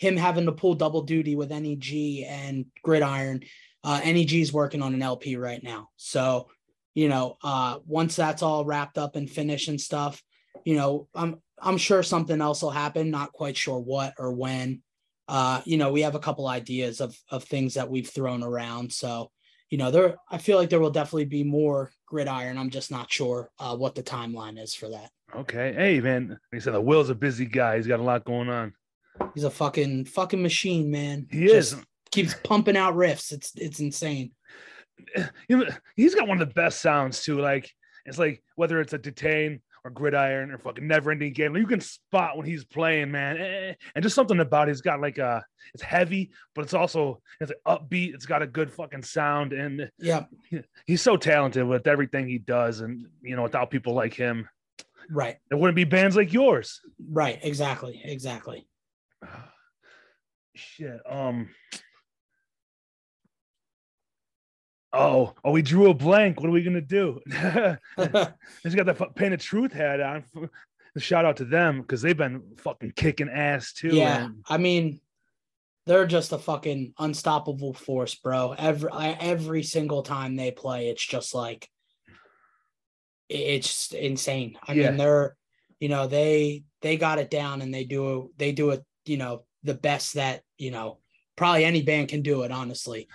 him having to pull double duty with NEG and Gridiron. Uh, NEG is working on an LP right now. So, you know, uh, once that's all wrapped up and finished and stuff, you know, I'm I'm sure something else will happen. Not quite sure what or when. Uh, you know, we have a couple ideas of of things that we've thrown around. So, you know, there I feel like there will definitely be more gridiron. I'm just not sure uh, what the timeline is for that. Okay. Hey, man. Like I said, the Will's a busy guy. He's got a lot going on. He's a fucking fucking machine, man. He Just is. keeps pumping out riffs. It's it's insane. You know, he's got one of the best sounds too. Like it's like whether it's a detain or gridiron or fucking never ending game. You can spot when he's playing, man. Eh, And just something about it. He's got like a it's heavy, but it's also it's like upbeat. It's got a good fucking sound. And Yeah, he's so talented with everything he does. And you know, without people like him, right, there wouldn't be bands like yours. right, exactly, exactly. Shit. Um. Oh, oh, we drew a blank. What are we gonna do? [LAUGHS] [LAUGHS] He's got the fu- Pain of Truth hat on. [LAUGHS] Shout out to them because they've been fucking kicking ass too. yeah, and- I mean, they're just a fucking unstoppable force, bro. Every every single time they play, it's just like it's insane. I Yeah. mean, they're you know they they got it down and they do they do it you know the best that you know probably any band can do it honestly.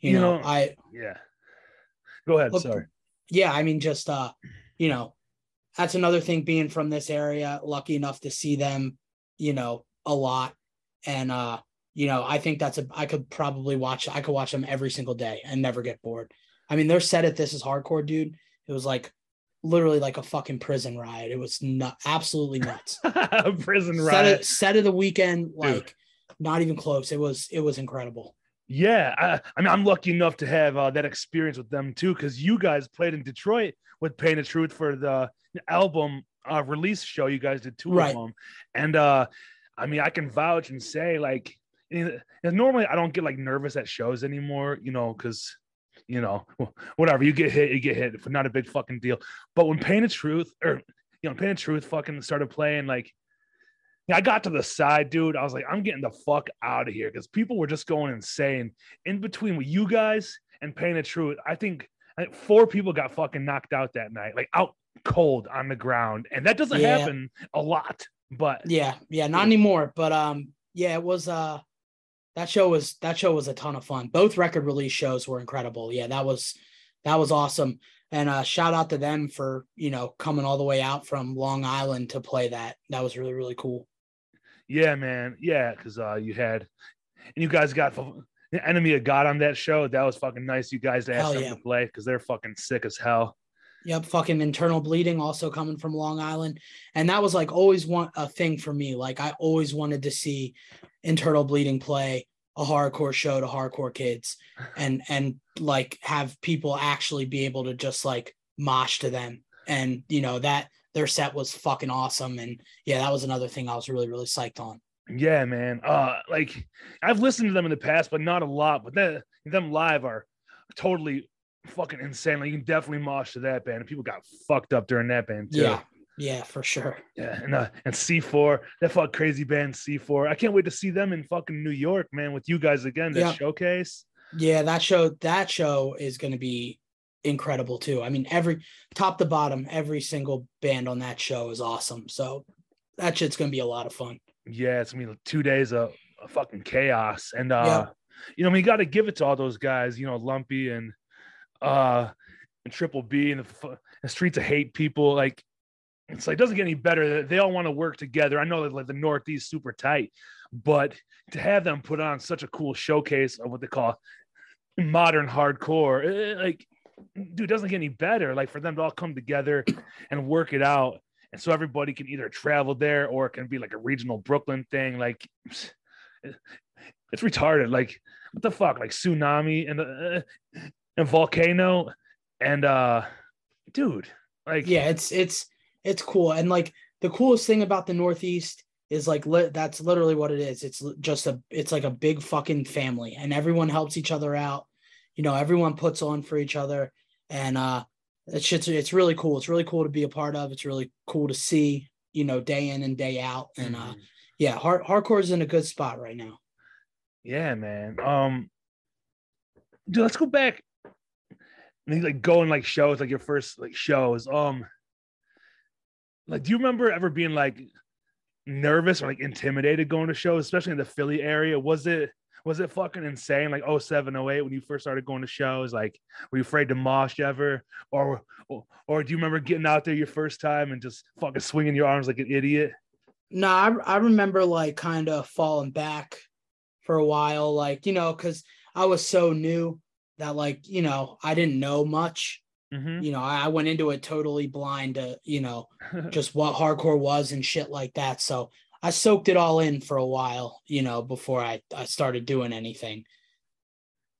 You, You know, know- I Yeah. Go ahead. Look, Sorry. yeah, I mean, just uh, you know, that's another thing being from this area, lucky enough to see them, you know, a lot. And uh, you know, I think that's a I could probably watch I could watch them every single day and never get bored. I mean, their set at this is hardcore, dude. It was like literally like a fucking prison riot. It was not absolutely nuts. A [LAUGHS] prison set riot. of, set of the weekend, like not even close. It was it was incredible. Yeah, I, I mean, I'm lucky enough to have uh, that experience with them too, because you guys played in Detroit with Pain of Truth for the album uh, release show. You guys did two Right. of them, and uh, I mean, I can vouch and say like, you know, normally I don't get like nervous at shows anymore, you know, because you know, [LAUGHS] whatever you get hit, you get hit, not a big fucking deal. But when Pain of Truth or you know, Pain of Truth fucking started playing, like I got to the side, dude. I was like, I'm getting the fuck out of here because people were just going insane. In between with you guys and Pain of Truth, I think, I think four people got fucking knocked out that night, like out cold on the ground, and that doesn't Yeah. happen a lot. But Yeah, yeah, not anymore. But um, yeah, it was uh that show was that show was a ton of fun. Both record release shows were incredible. Yeah, that was that was awesome. And uh shout out to them for, you know, coming all the way out from Long Island to play that. That was really, really cool. yeah, man, yeah, because uh, you had and you guys got the enemy of God on that show. That was fucking nice. You guys asked Hell them yeah. to play because they're fucking sick as hell. Yep, fucking internal bleeding also coming from Long Island. And that was like always one a thing for me. Like I always wanted to see internal bleeding play a hardcore show to hardcore kids and and like have people actually be able to just like mosh to them. And you know that their set was fucking awesome. And yeah, that was another thing I was really, really psyched on. Yeah, man. Uh, like I've listened to them in the past, but not a lot. But then them live are totally fucking insane. Like you can definitely mosh to that band. And people got fucked up during that band too. Yeah. Yeah, for sure. Yeah, and uh, and C4, that fuck crazy band C4. I can't wait to see them in fucking New York, man, with you guys again. That Yeah. showcase. Yeah, that show that show is going to be incredible too. I mean, every top to bottom, every single band on that show is awesome. So that shit's going to be a lot of fun. Yeah, it's gonna be like two days of, of fucking chaos. And uh, Yeah. you know, we got to give it to all those guys. You know, Lumpy and uh, and Triple B and the, the Streets of Hate people. Like, it's like it doesn't get any better. They all want to work together. I know that like the Northeast super tight, but to have them put on such a cool showcase of what they call modern hardcore, like, dude, doesn't get any better. Like for them to all come together and work it out. And so everybody can either travel there or it can be like a regional Brooklyn thing. Like it's retarded. Like what the fuck? Like tsunami and uh, and volcano and uh dude, like Yeah, it's it's it's cool. And like the coolest thing about the Northeast is like li- that's literally what it is. It's just a it's like a big fucking family and everyone helps each other out. You know, everyone puts on for each other and uh it's shit's it's really cool. It's really cool to be a part of. It's really cool to see, you know, day in and day out. And uh Mhm. yeah, hard hardcore is in a good spot right now. yeah, man. Um dude, let's go back and like going like shows, like your first like shows. Um like do you remember ever being like nervous or like intimidated going to shows, especially in the Philly area? Was it was it fucking insane like 07, 08 when you first started going to shows? Like were you afraid to mosh ever? Or or, or do you remember getting out there your first time and just fucking swinging your arms like an idiot? No, I I remember like kind of falling back for a while, like you know, because I was so new that like you know I didn't know much. Mhm. You know, I went into it totally blind to you know [LAUGHS] just what hardcore was and shit like that. So I soaked it all in for a while, you know, before I I started doing anything.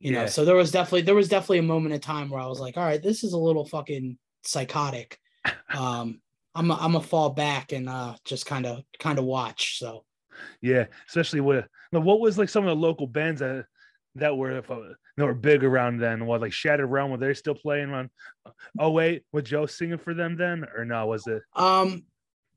You know, so there was definitely there was definitely a moment of time where I was like, all right, this is a little fucking psychotic. [LAUGHS] Um, I'm a, I'm a fall back and uh just kind of kind of watch. So Yeah, especially with what was like some of the local bands that that were if, uh, that were big around then? What like Shattered Realm? Were they still playing on? Oh wait, was Joe singing for them then, or no? Was it? Um,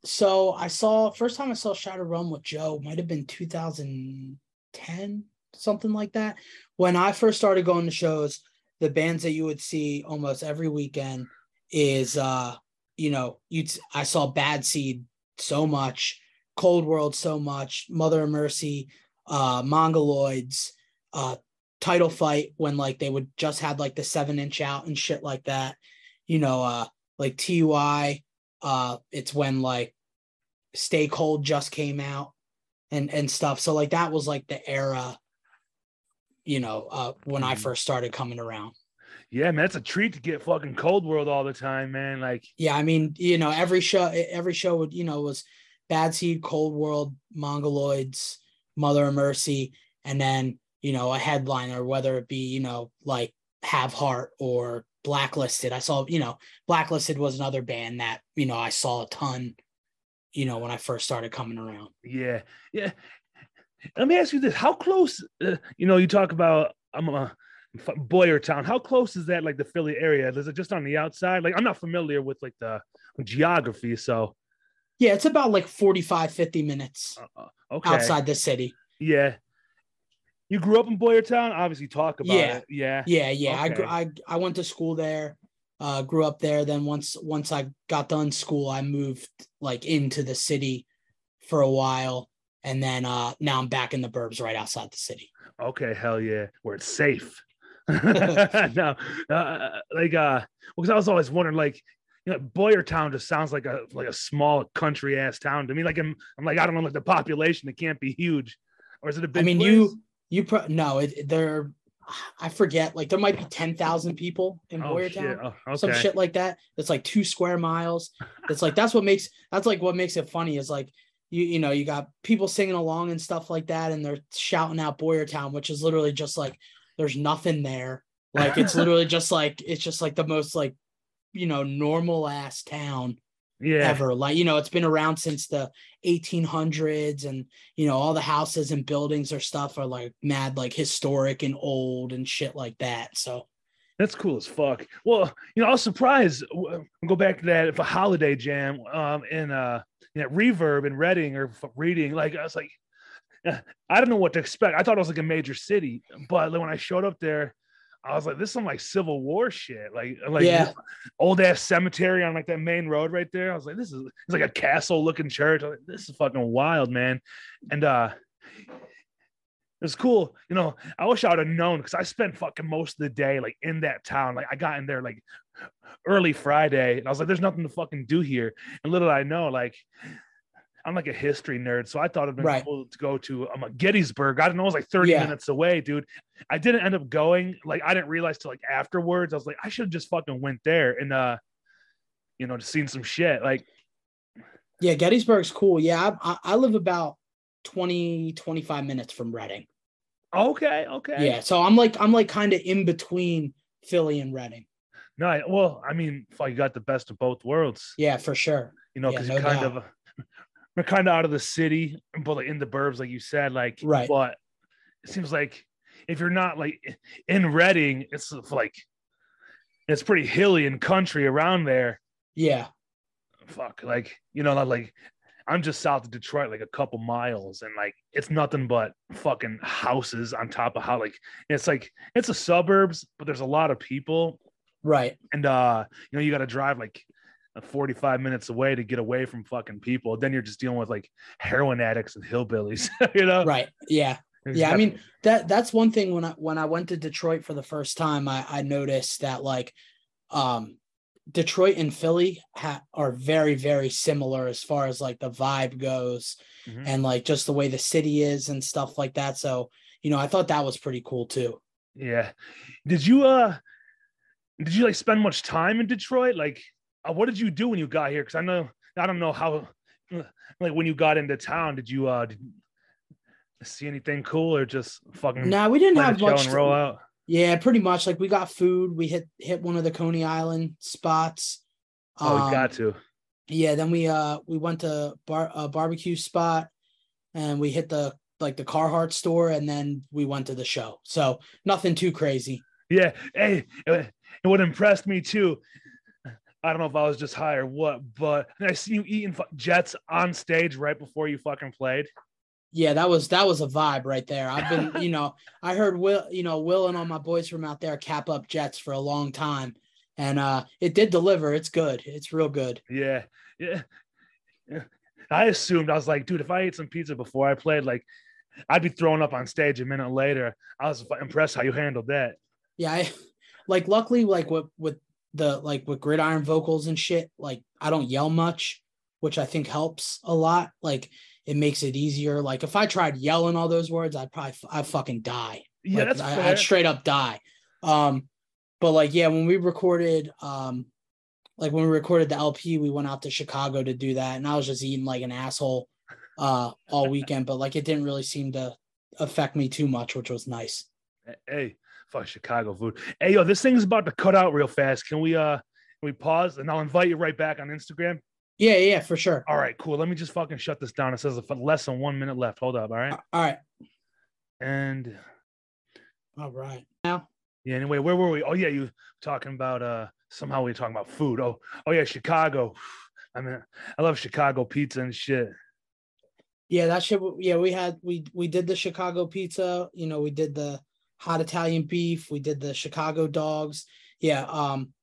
so I saw first time I saw Shattered Realm with Joe might have been 2010, something like that. When I first started going to shows, the bands that you would see almost every weekend is uh, you know, you I saw Bad Seed so much, Cold World so much, Mother of Mercy, uh, Mongoloids, uh, title fight when like they would just had like the seven inch out and shit like that. You know, uh like TUI, uh, it's when like Stay Cold just came out and and stuff. So like that was like the era, you know, uh when I Mhm. first started coming around. Yeah, man, it's a treat to get fucking Cold World all the time, man. Like, Yeah, I mean, you know, every show every show would, you know, was Bad Seed, Cold World, Mongoloids, Mother of Mercy, and then, you know, a headliner, whether it be, you know, like Have Heart or Blacklisted. I saw, you know, Blacklisted was another band that, you know, I saw a ton, you know, when I first started coming around. yeah, yeah. Let me ask you this: How close? Uh, you know, you talk about I'm a Boyertown. How close is that, like the Philly area? Is it just on the outside? Like, I'm not familiar with like the geography, so Yeah, it's about like 45, 50 minutes uh, okay. outside the city. Yeah. You grew up in Boyertown. Obviously, talk about Yeah. it. Yeah. Yeah, yeah. I, Okay. I I went to school there, uh, grew up there. Then once once I got done school, I moved like into the city for a while, and then uh, now I'm back in the burbs right outside the city. Okay. Hell yeah. Where it's safe. [LAUGHS] [LAUGHS] no, uh, like uh, because I was always wondering, like, you know, Boyertown just sounds like a like a small country ass town to me. Like I'm, I'm like I don't know, like the population, it can't be huge, or is it a big? I mean, place? you you pro- no, it, there. I forget. Like there might be ten thousand people in Oh. Boyertown. Oh, okay. some shit like that. It's like two square miles. It's like that's what makes that's like what makes it funny is like you you know you got people singing along and stuff like that, and they're shouting out Boyertown, which is literally just like there's nothing there. Like it's [LAUGHS] literally just like it's just like the most like you know normal ass town yeah. ever. Like you know it's been around since the 1800s, and you know all the houses and buildings or stuff are like mad like historic and old and shit like that. So That's cool as fuck. Well, you know, I was surprised. I'll go back to that for holiday jam um in uh in that reverb in Reading or reading. Like I was like, eh, I don't know what to expect. I thought it was like a major city, but when I showed up there, I was like, this is some like Civil War shit. Like like Yeah. old ass cemetery on like that main road right there. I was like, this is it's like a castle looking church. I was like, this is fucking wild, man. And uh it was cool. You know, I wish I would have known because I spent fucking most of the day like in that town. Like I got in there like early Friday and I was like, there's nothing to fucking do here. And little I know, like I'm like a history nerd, so I thought it'd been Right. cool to go to um, Gettysburg. I didn't know it was like 30 Yeah. minutes away, dude. I didn't end up going. Like I didn't realize till like afterwards. I was like, I should have just fucking went there and uh, you know, just seen some shit. Like, Yeah, Gettysburg's cool. Yeah, I, I, I live about 20, 25 minutes from Reading. okay, okay, Yeah, so I'm like I'm like kind of in between Philly and Reading. No, I- well, I mean, you got the best of both worlds. Yeah, for sure. you know, Yeah, because no you're kind doubt. of we're kind of out of the city, but like in the burbs, like you said, like Right. But it seems like if you're not like in Reading, it's like it's pretty hilly and country around there. Yeah, Fuck, like you know, like I'm just south of Detroit, like a couple miles, and like it's nothing but fucking houses on top of how like it's like it's a suburbs, but there's a lot of people, right. and uh, you know, you got to drive like. 45 minutes away to get away from fucking people. Then you're just dealing with like heroin addicts and hillbillies, [LAUGHS] you know? Right. Yeah. Yeah, I mean that that's one thing when I when I went to Detroit for the first time, I, I noticed that like um Detroit and Philly ha- are very very similar as far as like the vibe goes Mhm. and like just the way the city is and stuff like that. So you know, I thought that was pretty cool too. Yeah. Did you uh did you like spend much time in Detroit? Like uh, what did you do when you got here? Cuz I know I don't know how like when you got into town, did you uh did see anything cool or just fucking Now we didn't have much. roll out? Yeah, pretty much. Like we got food. We hit hit one of the Coney Island spots. Oh, we Um, got to. Yeah, then we uh we went to bar a barbecue spot and we hit the like the Carhartt store and then we went to the show. So nothing too crazy. Yeah. Hey, it would impressed me too. I don't know if I was just high or what, but I see you eating jets on stage right before you fucking played. Yeah, that was that was a vibe right there. I've been, you know, [LAUGHS] I heard Will, you know, Will and all my boys from out there cap up Jets for a long time. And uh it did deliver. It's good. It's real good. Yeah, yeah. yeah. I assumed I was like, dude, if I ate some pizza before I played, like, I'd be throwing up on stage a minute later. I was impressed how you handled that. Yeah, I, [LAUGHS] like luckily, like with with the like with gridiron vocals and shit, like I don't yell much, which I think helps a lot. Like it makes it easier. Like if I tried yelling all those words, I'd probably I'd fucking die. Yeah, Like, that's I, fair. I'd straight up die. Um, but like yeah, when we recorded, um, like when we recorded the LP, we went out to Chicago to do that, and I was just eating like an asshole, uh, all weekend. But like it didn't really seem to affect me too much, which was nice. Hey, fuck Chicago food. Hey, yo, this thing's about to cut out real fast. Can we uh can we pause and I'll invite you right back on Instagram? Yeah, yeah, for sure. All right, cool. Let me just fucking shut this down. It says less than one minute left. Hold up. All right. All right, And all right. Now, yeah, anyway, where were we? Oh, yeah, you talking about uh somehow we were talking about food. Oh, oh yeah, Chicago. I mean, I love Chicago pizza and shit. yeah, that shit. Yeah, we had we we did the Chicago pizza. You know, we did the hot Italian beef. We did the Chicago dogs. Yeah, um,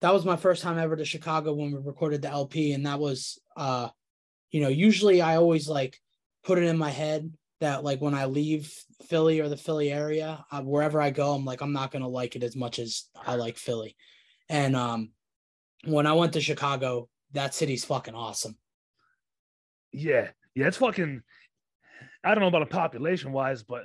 that was my first time ever to Chicago when we recorded the LP, and that was uh, you know, usually I always like put it in my head that like when I leave Philly or the Philly area, wherever I go, I'm like I'm not gonna like it as much as I like Philly, and um, when I went to Chicago, that city's fucking awesome. Yeah, yeah, it's fucking. I don't know about a population wise, but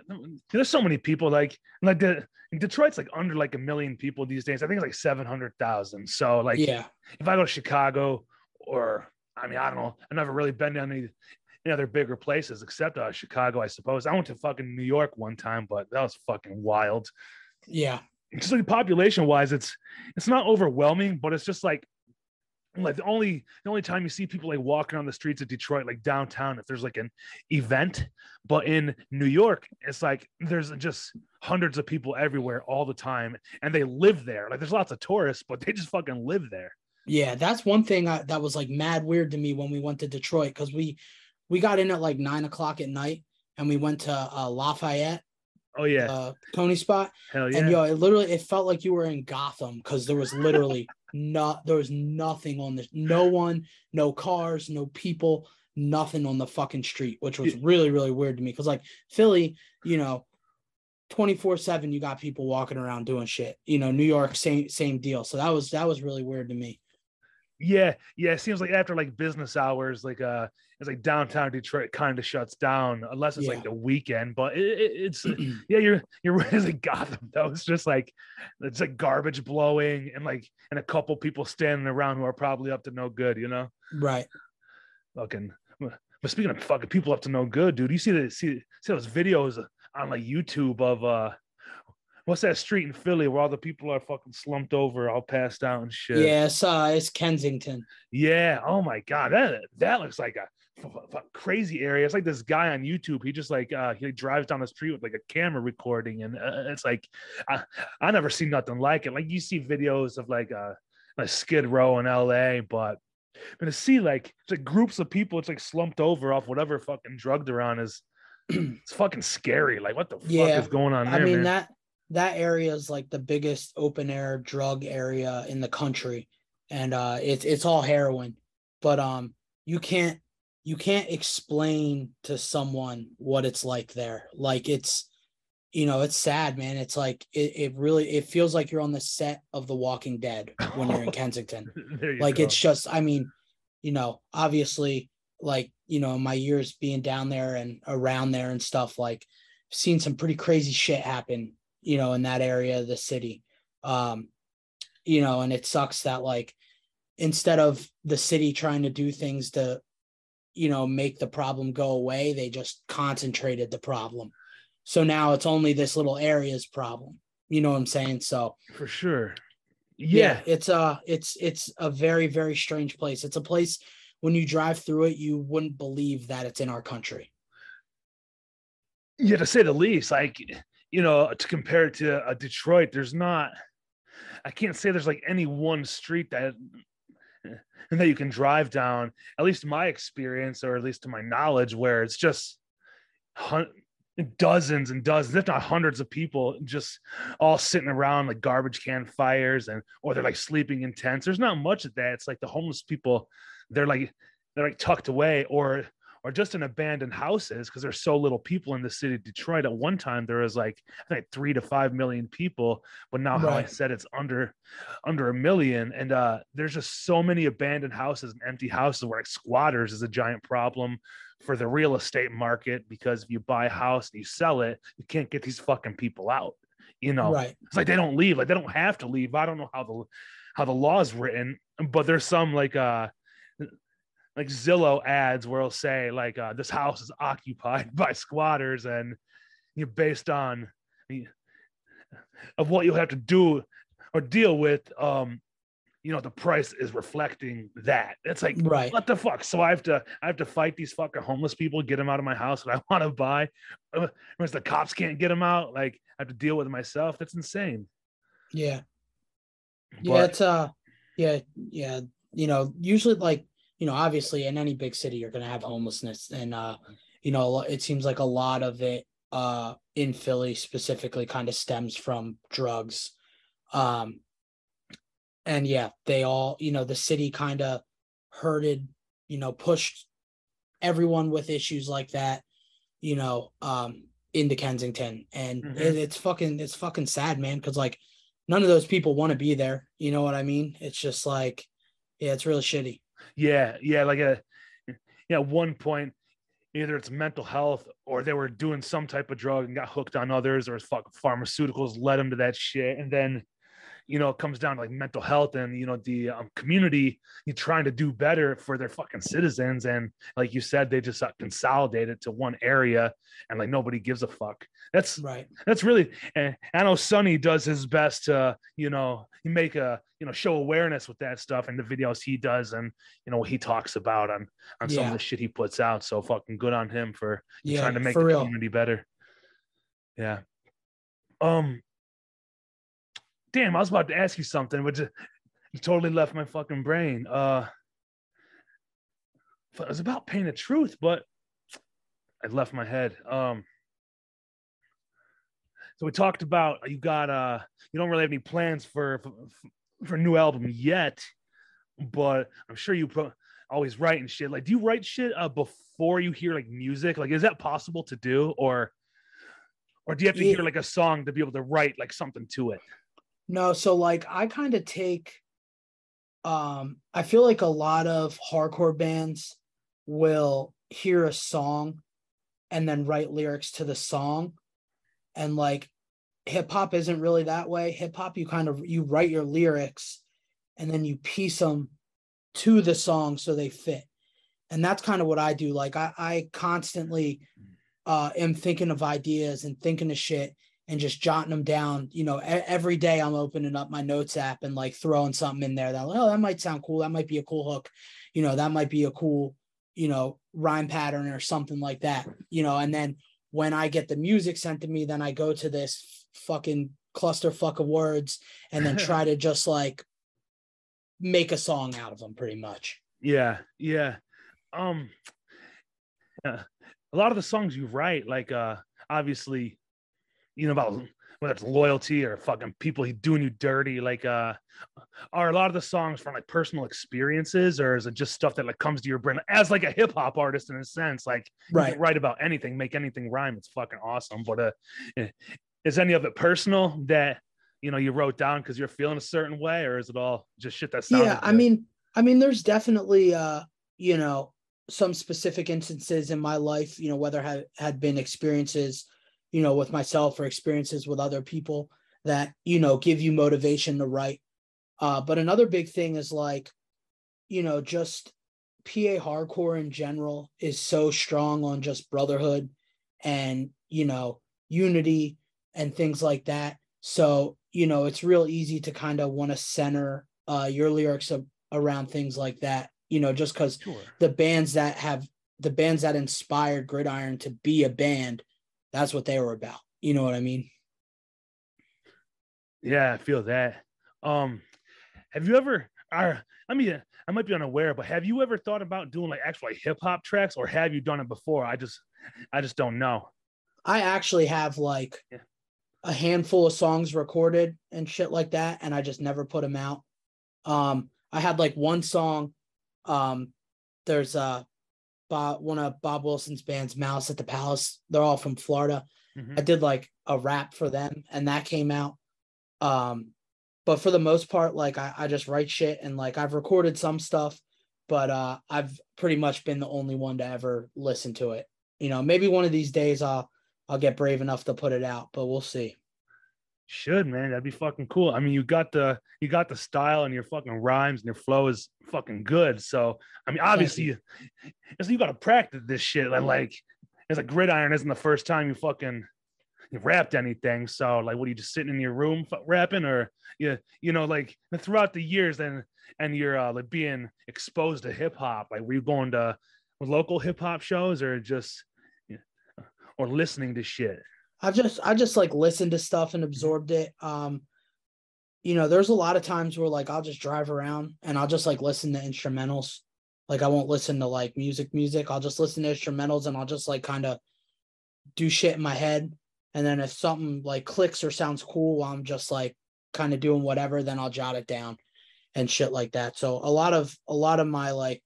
there's so many people like like the Detroit's like under like a million people these days. I think it's like seven hundred thousand. So like, yeah, if I go to Chicago or I mean I don't know, I've never really been to any any other bigger places except uh, Chicago, I suppose. I went to fucking New York one time, but that was fucking wild. yeah. Just like population wise, it's it's not overwhelming, but it's just like like the only the only time you see people like walking on the streets of Detroit, like downtown, if there's like an event. But in New York, it's like there's just hundreds of people everywhere all the time, and they live there. Like there's lots of tourists, but they just fucking live there. Yeah, that's one thing I, that was like mad weird to me when we went to Detroit because we we got in at like nine o'clock at night and we went to uh, Lafayette, Oh yeah, uh, Coney spot, hell yeah. and yo, it literally it felt like you were in Gotham because there was literally not there was nothing on this, no one, no cars, no people, nothing on the fucking street, which was really really weird to me because like Philly, you know. 24 7 you got people walking around doing shit you know new york same same deal so that was that was really weird to me Yeah, yeah. It seems like after like business hours, like uh, it's like downtown Detroit kind of shuts down unless it's Yeah. like the weekend. But it, it, it's [CLEARS THROAT] yeah, you're you're [LAUGHS] right. It's like Gotham though. It's just like it's like garbage blowing and like and a couple people standing around who are probably up to no good. You know, right fucking. But speaking of fucking people up to no good, dude, you see the see see those videos on like YouTube of uh. What's that street in Philly where all the people are fucking slumped over, all passed out and shit? Yeah, it's uh, it's Kensington. Yeah. Oh my god, that that looks like a crazy area. It's like this guy on YouTube. He just like uh he drives down the street with like a camera recording, and uh, it's like I I never seen nothing like it. Like you see videos of like uh like Skid Row in L.A., but but to see like it's like groups of people, it's like slumped over off whatever fucking drug they're on is [CLEARS THROAT] it's fucking scary. Like what the fuck Yeah, is going on there, I mean man? that that area is like the biggest open air drug area in the country, and uh, it's it's all heroin. But um, you can't you can't explain to someone what it's like there. Like it's you know it's sad, man. It's like it it really it feels like you're on the set of The Walking Dead when you're in [LAUGHS] Kensington. you like go. it's just i mean you know obviously like you know my years being down there and around there and stuff like seen some pretty crazy shit happen you know in that area of the city um you know and it sucks that like instead of the city trying to do things to you know make the problem go away they just concentrated the problem so now it's only this little area's problem you know what i'm saying so for sure. yeah. Yeah, it's a it's it's a very very strange place it's a place when you drive through it you wouldn't believe that it's in our country yeah, to say the least. Like, you know, to compare it to uh, Detroit, there's not. I can't say there's like any one street that and [LAUGHS] that you can drive down. At least my experience, or at least to my knowledge, where it's just hun- dozens and dozens, if not hundreds, of people just all sitting around like garbage can fires, and or they're like sleeping in tents. There's not much of that. It's like the homeless people, they're like they're like tucked away, or or just in abandoned houses because there's so little people in the city of Detroit. At one time, there was like I think three to five million people, but now, how I said, it's under under a million, and uh, there's just so many abandoned houses and empty houses where like squatters is a giant problem for the real estate market because if you buy a house and you sell it, you can't get these fucking people out. You know, Right. it's like they don't leave, like they don't have to leave. I don't know how the how the law is written, but there's some like uh like Zillow ads where it'll say like uh, this house is occupied [LAUGHS] by squatters and you're based on of what you'll have to do or deal with um you know the price is reflecting that it's like Right. what the fuck so i have to i have to fight these fucking homeless people get them out of my house that i [LAUGHS] want to buy Uh, whereas the cops can't get them out like i have to deal with it myself that's insane Yeah. Yeah, it's uh yeah, yeah. You know, usually like, you know, obviously in any big city you're gonna have homelessness. And uh, you know, it seems like a lot of it uh in Philly specifically kind of stems from drugs. Um and yeah, they all, you know, the city kind of herded, you know, pushed everyone with issues like that, you know, um into Kensington. And Mhm. it, it's fucking it's fucking sad, man, because like none of those people want to be there. You know what I mean? It's just like, yeah, it's really shitty. Yeah, yeah, like a yeah, one point either it's mental health or they were doing some type of drug and got hooked on others or fuck pharmaceuticals led them to that shit. And then you know it comes down to like mental health and you know the um, community you trying to do better for their fucking citizens and like you said they just got consolidated to one area and like nobody gives a fuck that's Right. that's really and i know sonny does his best to you know make a you know show awareness with that stuff and the videos he does and you know what he talks about on on some of the shit he puts out so fucking good on him for Yeah. trying to make the real. community better yeah um damn i was about to ask you something but just, you totally left my fucking brain uh it was about pain of truth but I left my head um so we talked about you got uh you don't really have any plans for for, for a new album yet, but I'm sure you pro- always write and shit. Like, do you write shit uh, before you hear like music? Like, is that possible to do, or or do you have to Yeah. hear like a song to be able to write like something to it? No, so like I kind of take um I feel like a lot of hardcore bands will hear a song and then write lyrics to the song. And like hip hop isn't really that way. Hip hop you kind of you write your lyrics and then you piece them to the song so they fit. And that's kind of what I do. Like I I constantly uh am thinking of ideas and thinking of shit and just jotting them down. You know, every day I'm opening up my notes app and like throwing something in there that, oh, that might sound cool. That might be a cool hook. You know, that might be a cool, you know, rhyme pattern or something like that. You know, and then when I get the music sent to me, then I go to this fucking clusterfuck of words and then [LAUGHS] try to just like make a song out of them pretty much. Yeah, yeah. Um, uh, a lot of the songs you write, like uh, obviously, you know about whether it's loyalty or fucking people doing you dirty, like uh, are a lot of the songs from like personal experiences, or is it just stuff that like comes to your brain as like a hip hop artist in a sense? Like you Right. write about anything, make anything rhyme. It's fucking awesome. But uh, eh, is any of it personal that you know you wrote down because you're feeling a certain way, or is it all just shit that sounded yeah i good? mean i mean there's definitely uh you know some specific instances in my life you know whether had had been experiences you know with myself or experiences with other people that you know give you motivation to write uh but another big thing is like you know just pa hardcore in general is so strong on just brotherhood and you know unity and things like that so you know it's real easy to kind of want to center uh your lyrics around things like that you know just because sure. the bands that have the bands that inspired gridiron to be a band that's what they were about you know what i mean Yeah, I feel that. Um, have you ever? Uh, I mean, I might be unaware, but have you ever thought about doing like actual like, hip hop tracks, or have you done it before? I just, I just don't know. i actually have like Yeah. a handful of songs recorded and shit like that and i just never put them out um i had like one song um there's uh Bob, one of Bob Wilson's bands, Mouse at the Palace. They're all from Florida. Mhm. I did like a rap for them, and that came out. Um, but for the most part, like I, I just write shit, and like I've recorded some stuff, but uh, I've pretty much been the only one to ever listen to it. You know, maybe one of these days I'll I'll get brave enough to put it out, but we'll see. Should man, that'd be fucking cool. I mean, you got the you got the style and your fucking rhymes and your flow is fucking good. So I mean, obviously, you, so you got to practice this shit. And like, it's like gridiron isn't the first time you fucking you rapped anything. So like, what are you just sitting in your room rapping, or you you know like throughout the years and and you're uh, like being exposed to hip hop. Like, were you going to local hip hop shows or just or listening to shit? I've just I just like listened to stuff and absorbed it. Um, you know, there's a lot of times where like I'll just drive around and I'll just like listen to instrumentals. Like I won't listen to like music music. I'll just listen to instrumentals and I'll just like kind of do shit in my head. And then if something like clicks or sounds cool while I'm just like kind of doing whatever, then I'll jot it down and shit like that. So a lot of a lot of my like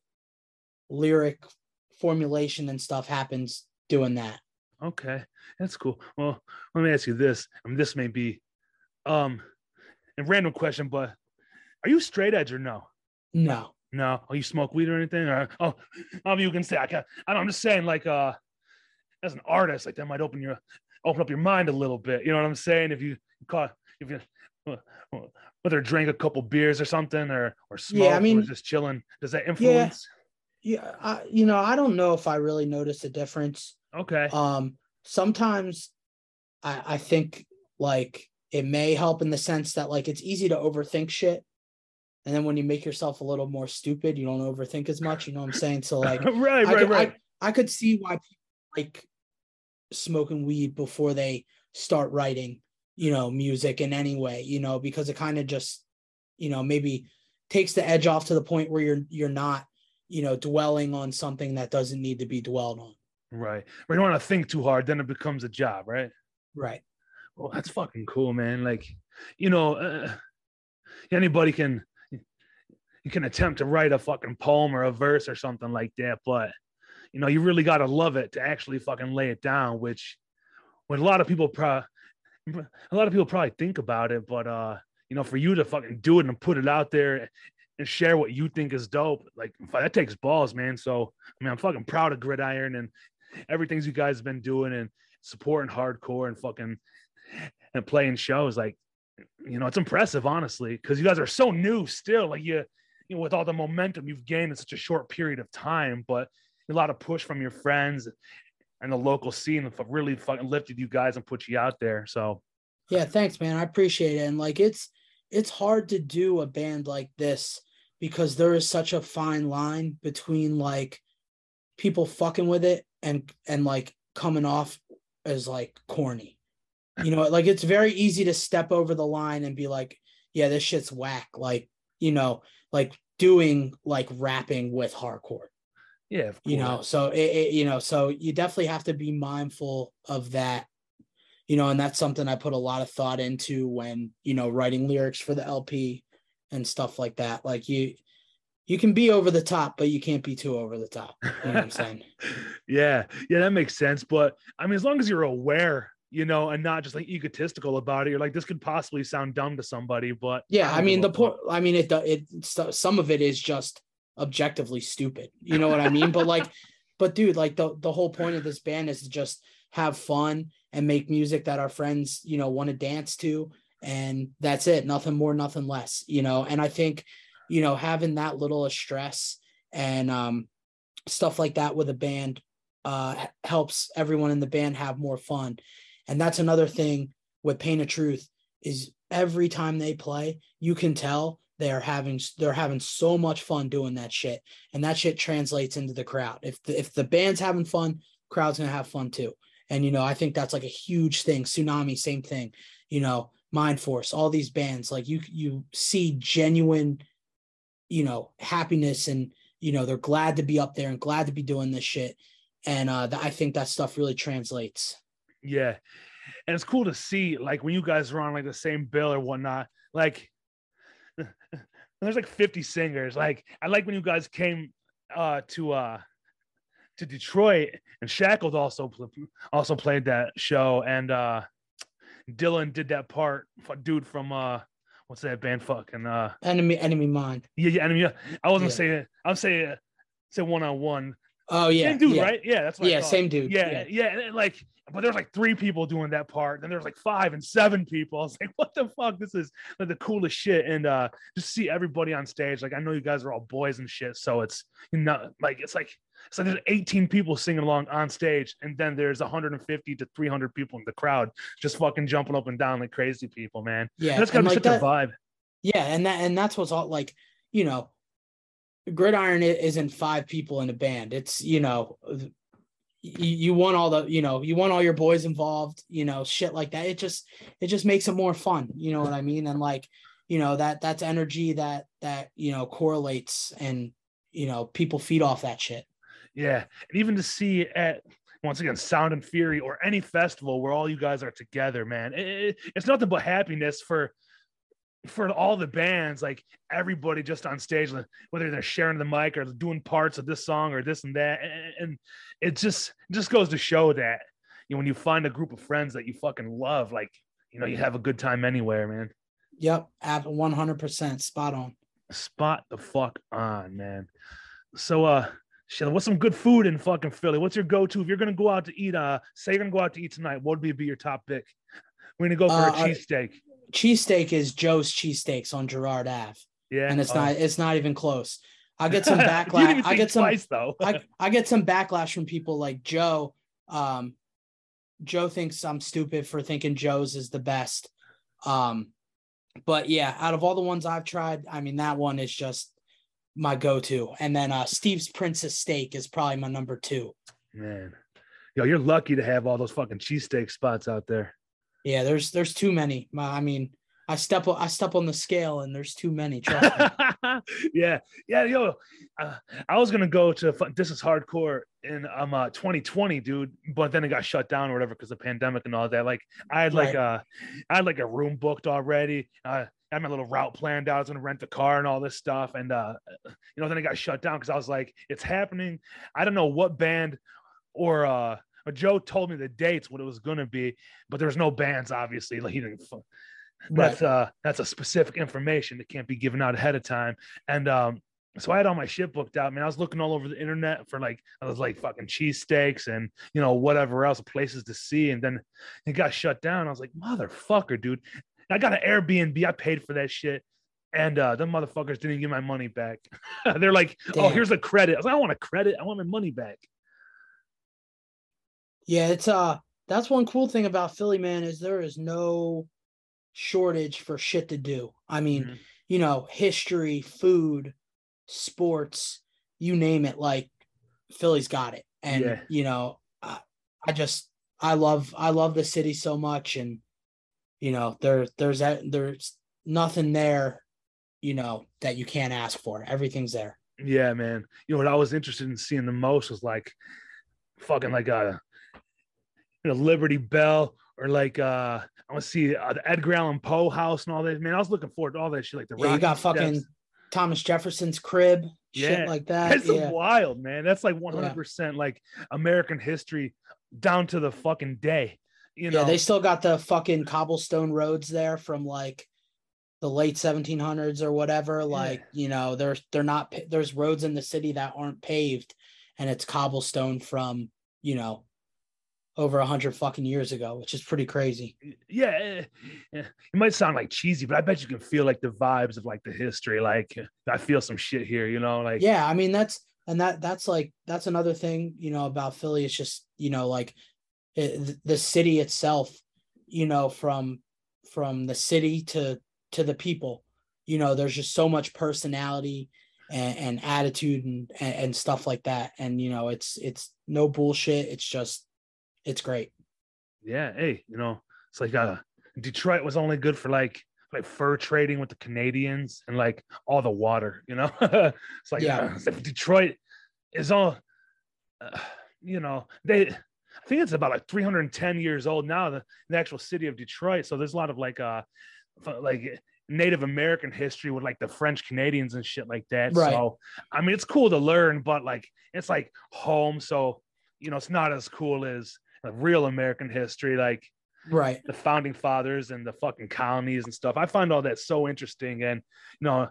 lyric formulation and stuff happens doing that. Okay, that's cool. Well, let me ask you this. I mean, this may be um a random question, but are you straight edge or no? No. No. Oh, you smoke weed or anything? Or oh, oh you can say I can I don't, I'm just saying, like uh as an artist, like that might open your open up your mind a little bit. You know what I'm saying? If you caught if you uh, whether drink a couple beers or something or or smoke Yeah, I mean- or just chilling, does that influence? Yeah, I, you know, I don't know if I really noticed a difference. Okay. Um, sometimes I, I think like it may help in the sense that like it's easy to overthink shit. And then when you make yourself a little more stupid, you don't overthink as much. You know what I'm saying? So like [LAUGHS] right, I right, could, right. I, I could see why people like smoking weed before they start writing, you know, music in any way, you know, because it kind of just, you know, maybe takes the edge off to the point where you're you're not, you know, dwelling on something that doesn't need to be dwelled on. Right. We don't want to think too hard, then it becomes a job, right? Right. Well, that's fucking cool, man. Like, you know, uh, anybody can you can attempt to write a fucking poem or a verse or something like that, but you know, you really got to love it to actually fucking lay it down. Which, when a lot of people pro, a lot of people probably think about it, but uh, you know, for you to fucking do it and put it out there and share what you think is dope, like that takes balls, man. So, I mean, I'm fucking proud of Gridiron and everything you guys have been doing and supporting hardcore and fucking and playing shows like you know it's impressive honestly because you guys are so new still like you you know with all the momentum you've gained in such a short period of time but a lot of push from your friends and the local scene really fucking lifted you guys and put you out there so Yeah, thanks, man. I appreciate it. And like it's it's hard to do a band like this because there is such a fine line between like people fucking with it and and like coming off as like corny. You know, like it's very easy to step over the line and be like, yeah, this shit's whack. Like, you know, like doing like rapping with hardcore yeah you know so it, it you know so you definitely have to be mindful of that you know and that's something i put a lot of thought into when you know writing lyrics for the lp and stuff like that like you you can be over the top but you can't be too over the top. You know what i'm saying? [LAUGHS] Yeah. Yeah that makes sense. But i mean as long as you're aware you know and not just like egotistical about it you're like this could possibly sound dumb to somebody but yeah i don't mean the point i mean it it some of it is just objectively stupid. You know what i mean? But like [LAUGHS] but dude like the the whole point of this band is to just have fun and make music that our friends you know want to dance to and that's it. Nothing more nothing less you know? And i think you know having that little of stress and um stuff like that with a band uh helps everyone in the band have more fun. And that's another thing with pain of truth is every time they play you can tell they are having they're having so much fun doing that shit. And that shit translates into the crowd. If the, if the band's having fun crowd's gonna have fun too. And you know i think that's like a huge thing Sunami same thing you know Mindforce all these bands like you you see genuine you know happiness and you know they're glad to be up there and glad to be doing this shit and uh th- i think that stuff really translates Yeah. And it's cool to see like when you guys are on like the same bill or whatnot, like [LAUGHS] there's like 50 singers. Like I like when you guys came uh to uh to Detroit, and Shackled also also played that show, and uh, Dylan did that part. Dude from uh, what's that band? Fucking uh, Enemy Enemy Mine. Yeah, yeah, Enemy. I wasn't yeah. saying. I'm saying say one on one. Oh yeah, same dude, yeah. right? Yeah, that's yeah, same dude. Yeah, yeah, yeah. like, but there's like three people doing that part. Then there's like five and seven people. I was like, [LAUGHS] what the fuck? This is like the coolest shit. And uh just see everybody on stage. Like, I know you guys are all boys and shit, so it's you know, like it's like like there's 18 people singing along on stage, and then there's 150 to 300 people in the crowd just fucking jumping up and down like crazy people, man. Yeah, that's gotta be like such that, a vibe. Yeah, and that and that's what's all like, you know, gridiron isn't five people in a band. It's you know, you, you want all the you know you want all your boys involved. You know, shit like that. It just it just makes it more fun. You know what I mean? And like you know that that's energy that that you know correlates and you know people feed off that shit. Yeah, and even to see at once again sound and fury or any festival where all you guys are together man it, it, it's nothing but happiness for for all the bands, like everybody just on stage, whether they're sharing the mic or doing parts of this song or this and that, and, it just just goes to show that you know when you find a group of friends that you fucking love, like you know you have a good time anywhere, man. Yep, at one hundred percent spot on. Spot the fuck on, man. So, uh, shit, what's some good food in fucking Philly? What's your go-to if you're gonna go out to eat? Uh, say you're gonna go out to eat tonight. What would be, be your top pick? We're gonna go for uh, a cheesesteak cheesesteak is Joe's cheesesteaks on Girard Ave. Yeah. And it's not it's not even close. I get [LAUGHS] some backlash. I get some twice, though. I, [LAUGHS] I get some backlash from people like Joe. Um Joe thinks I'm stupid for thinking Joe's is the best. Um but yeah, out of all the ones I've tried, I mean that one is just my go-to. And then uh Steve's Prince of Steaks is probably my number two. Man. Yo, you're lucky to have all those fucking cheesesteak spots out there. Yeah, there's there's too many. I mean, I step I step on the scale and there's too many. [LAUGHS] yeah, yeah, yo, uh, I was gonna go to this is hardcore in um uh 2020, dude, but then it got shut down or whatever because of pandemic and all that. Like I had like right. uh I had like a room booked already. Uh, I had my little route planned out. I was gonna rent a car and all this stuff, and uh, you know, then it got shut down because I was like, it's happening. I don't know what band or uh Joe told me the dates, what it was going to be, but there's no bands, obviously. Like he didn't. That's right. uh that's a specific information that can't be given out ahead of time. And um, so I had all my shit booked out. I mean, I was looking all over the internet for like I was like fucking cheesesteaks and you know whatever else places to see, and then it got shut down. I was like, motherfucker, dude. I got an Airbnb. I paid for that shit. And uh, them motherfuckers didn't give my money back. [LAUGHS] They're like, oh, Damn. "Oh, here's a credit." I was like, "I want a credit. I want my money back." Yeah, it's uh that's one cool thing about Philly, man, is there is no shortage for shit to do. I mean, mm-hmm. you know, history, food, sports, you name it, like Philly's got it. And yeah. you know, I, I just I love I love the city so much and you know, there there's that there's nothing there, you know, that you can't ask for. Everything's there. Yeah, man. You know what I was interested in seeing the most was like fucking like a uh, you know, Liberty Bell or like uh I want to see uh, the Edgar Allan Poe house and all that. Man, I was looking forward to all that shit, like the. Yeah, you got fucking steps. Thomas Jefferson's crib, yeah. shit like that. That's yeah. wild, man. That's like one hundred percent like American history down to the fucking day. You know, yeah, they still got the fucking cobblestone roads there from like the late 1700s or whatever. Like, yeah. you know, there's they're not there's roads in the city that aren't paved, and it's cobblestone from you know over a hundred fucking years ago, which is pretty crazy. Yeah, eh, it might sound like cheesy, but I bet you can feel like the vibes of like the history. Like I feel some shit here, you know. Like yeah, I mean that's and that that's like that's another thing you know about Philly. It's just you know like it, the city itself, you know from from the city to to the people. You know, there's just so much personality and, and attitude and, and and stuff like that. And you know, it's it's no bullshit. It's just it's great. Yeah. Hey, you know, it's like uh Detroit was only good for like like fur trading with the Canadians and like all the water, you know. [LAUGHS] it's like yeah, uh, it's like Detroit is all, uh, you know, they. Think it's about like 310 years old now. The, the actual city of Detroit. So there's a lot of like uh, like Native American history with like the French Canadians and shit like that. Right. So I mean, it's cool to learn, but like it's like home, so you know, it's not as cool as like, real American history, like Right. the founding fathers and the fucking colonies and stuff. I find all that so interesting. And you know,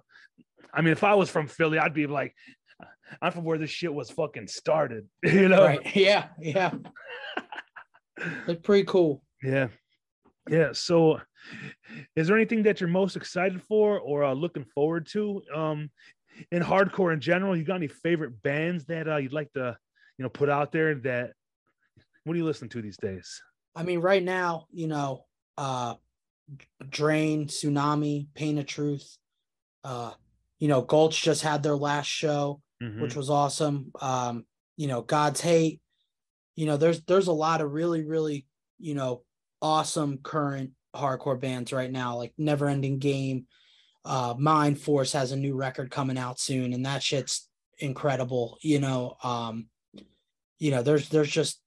I mean, if I was from Philly, I'd be like, I'm from where this shit was fucking started. [LAUGHS] You know? Right. [LAUGHS] Yeah. Yeah. It's pretty cool. Yeah. Yeah. So is there anything that you're most excited for or uh, looking forward to? Um in hardcore in general, you got any favorite bands that uh, you'd like to, you know, put out there that what do you listen to these days? I mean, right now, you know, uh Drain, Sunami, Pain of Truth, uh, you know, Gulch just had their last show, Mhm. which was awesome. Um, you know, God's Hate. You know, there's there's a lot of really, really, you know, awesome current hardcore bands right now, like Never Ending Game. Uh Mindforce has a new record coming out soon, and that shit's incredible. You know, um, you know, there's there's just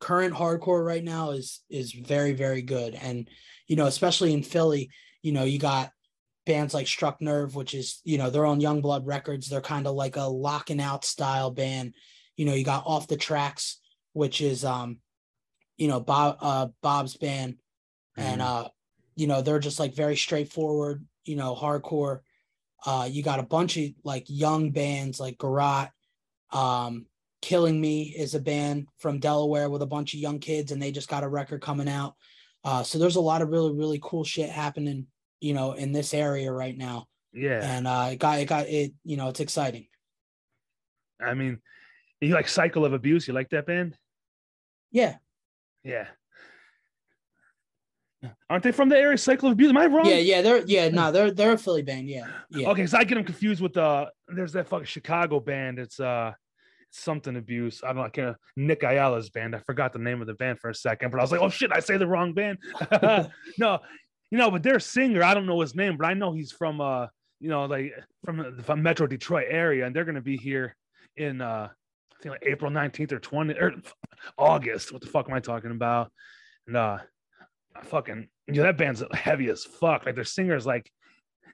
current hardcore right now is is very very good and you know especially in philly you know you got bands like struck nerve which is you know they're on Youngblood records. They're kind of like a locking out style band. You know you got off the tracks which is um you know bob uh bob's band. And uh you know they're just like very straightforward you know hardcore. Uh you got a bunch of like young bands like garot um Killing Me is a band from Delaware with a bunch of young kids, and they just got a record coming out. Uh, so there's a lot of really, really cool shit happening, you know, in this area right now. yeah. And uh, it got, it got, it, you know, it's exciting. I mean, you like Cycle of Abuse? You like that band? Yeah, Yeah. Aren't they from the area? Cycle of Abuse? Am I wrong? yeah, yeah. They're, yeah, no, they're, they're a Philly band. Yeah, yeah. Okay, so I get them confused with uh there's that fucking Chicago band. It's uh something abuse. I don't know, I can't Nick Ayala's band. I forgot the name of the band for a second, but I was like, oh shit, I say the wrong band. [LAUGHS] no, you know, but their singer, I don't know his name, but I know he's from uh, you know, like from the from Metro Detroit area, and they're gonna be here in uh I think like April 19th or 20 or August. What the fuck am I talking about? And uh fucking you know, that band's heavy as fuck. Like their singer's like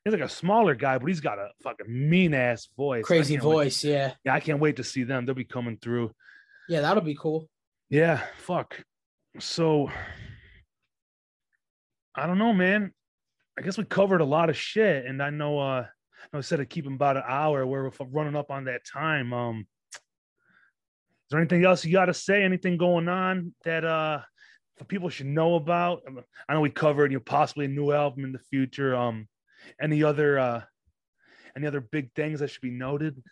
he's like a smaller guy, but he's got a fucking mean ass voice. Crazy voice. Yeah, yeah, I can't wait to see them. They'll be coming through. yeah. That'll be cool. Yeah, fuck. So I don't know, man. I guess we covered a lot of shit, and I know uh I said to keep them about an hour. We're running up on that time. Um is there anything else you got to say? Anything going on that uh for people should know about? I know we covered you know, possibly a new album in the future. Um, any other uh any other big things that should be noted?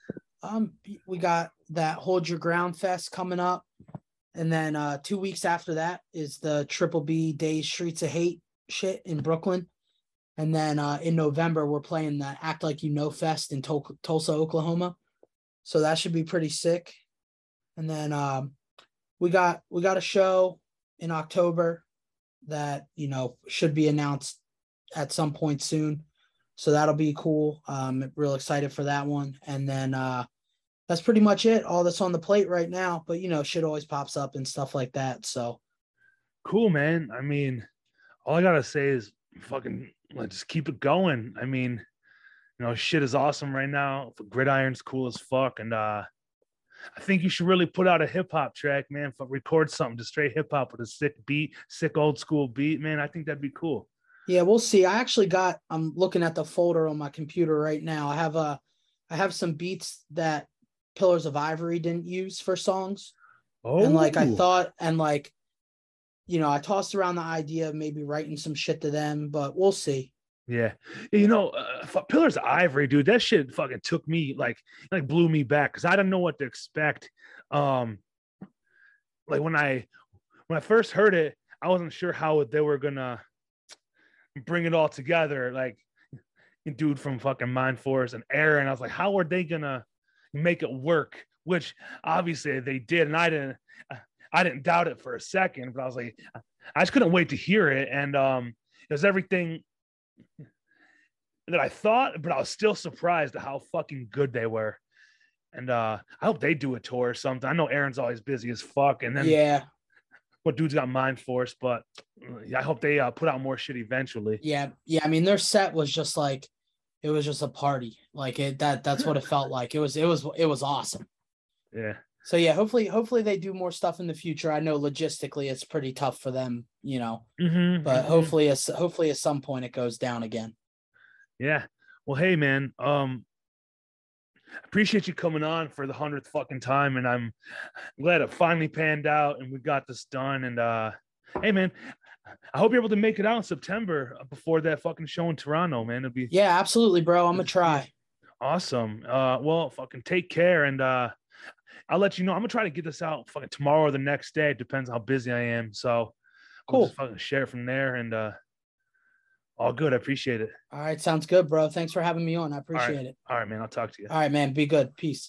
Um, we got that Hold Your Ground Fest coming up, and then uh, two weeks after that is the Triple B Days Streets of Hate shit in Brooklyn, and then uh, in November we're playing the Act Like You Know Fest in Tul- Tulsa, Oklahoma, so that should be pretty sick. And then um, we got we got a show in October that you know should be announced at some point soon so that'll be cool. Um, real excited for that one. And then uh, that's pretty much it. All that's on the plate right now. But you know, shit always pops up and stuff like that. So cool, man. I mean, all I gotta say is fucking let's just keep it going. I mean, you know, shit is awesome right now. Gridiron's cool as fuck, and uh I think you should really put out a hip hop track, man. Record something to straight hip hop with a sick beat, sick old school beat, man. I think that'd be cool. yeah, we'll see. I actually got. I'm looking at the folder on my computer right now. I have a, I have some beats that Pillars of Ivory didn't use for songs, Oh, and like I thought, and like, you know, I tossed around the idea of maybe writing some shit to them, but we'll see. Yeah, you know, uh, Pillars of Ivory, dude. That shit fucking took me like like blew me back because I didn't know what to expect. Um, like when I when I first heard it, I wasn't sure how they were gonna bring it all together. Like, dude from fucking Mindforce and Aaron, I was like, how are they gonna make it work? Which obviously they did, and I didn't. I didn't doubt it for a second, but I was like, I just couldn't wait to hear it, and um, it was everything that I thought, but I was still surprised at how fucking good they were. And uh I hope they do a tour or something. I know Aaron's always busy as fuck. And then yeah, what dudes got Mindforce, but uh, I hope they uh, put out more shit eventually. Yeah, yeah. I mean, their set was just like it was just a party. Like it that that's what it felt like. It was it was it was awesome. Yeah. So yeah, hopefully hopefully they do more stuff in the future. I know logistically it's pretty tough for them, you know, Mm-hmm, but hopefully as hopefully at some point it goes down again. Yeah. Well, hey man, um appreciate you coming on for the hundredth fucking time and I'm glad it finally panned out and we got this done and uh hey man, I hope you're able to make it out in September uh, before that fucking show in Toronto, man. It'd be Yeah, absolutely, bro. I'm gonna try. awesome. Uh well, fucking take care and uh I'll let you know. I'm gonna try to get this out fucking tomorrow or the next day. It depends how busy I am. So Cool. just fucking share it from there and uh all good. I appreciate it. All right, sounds good, bro. Thanks for having me on. I appreciate it. All right, man. I'll talk to you. All right, man. Be good. Peace.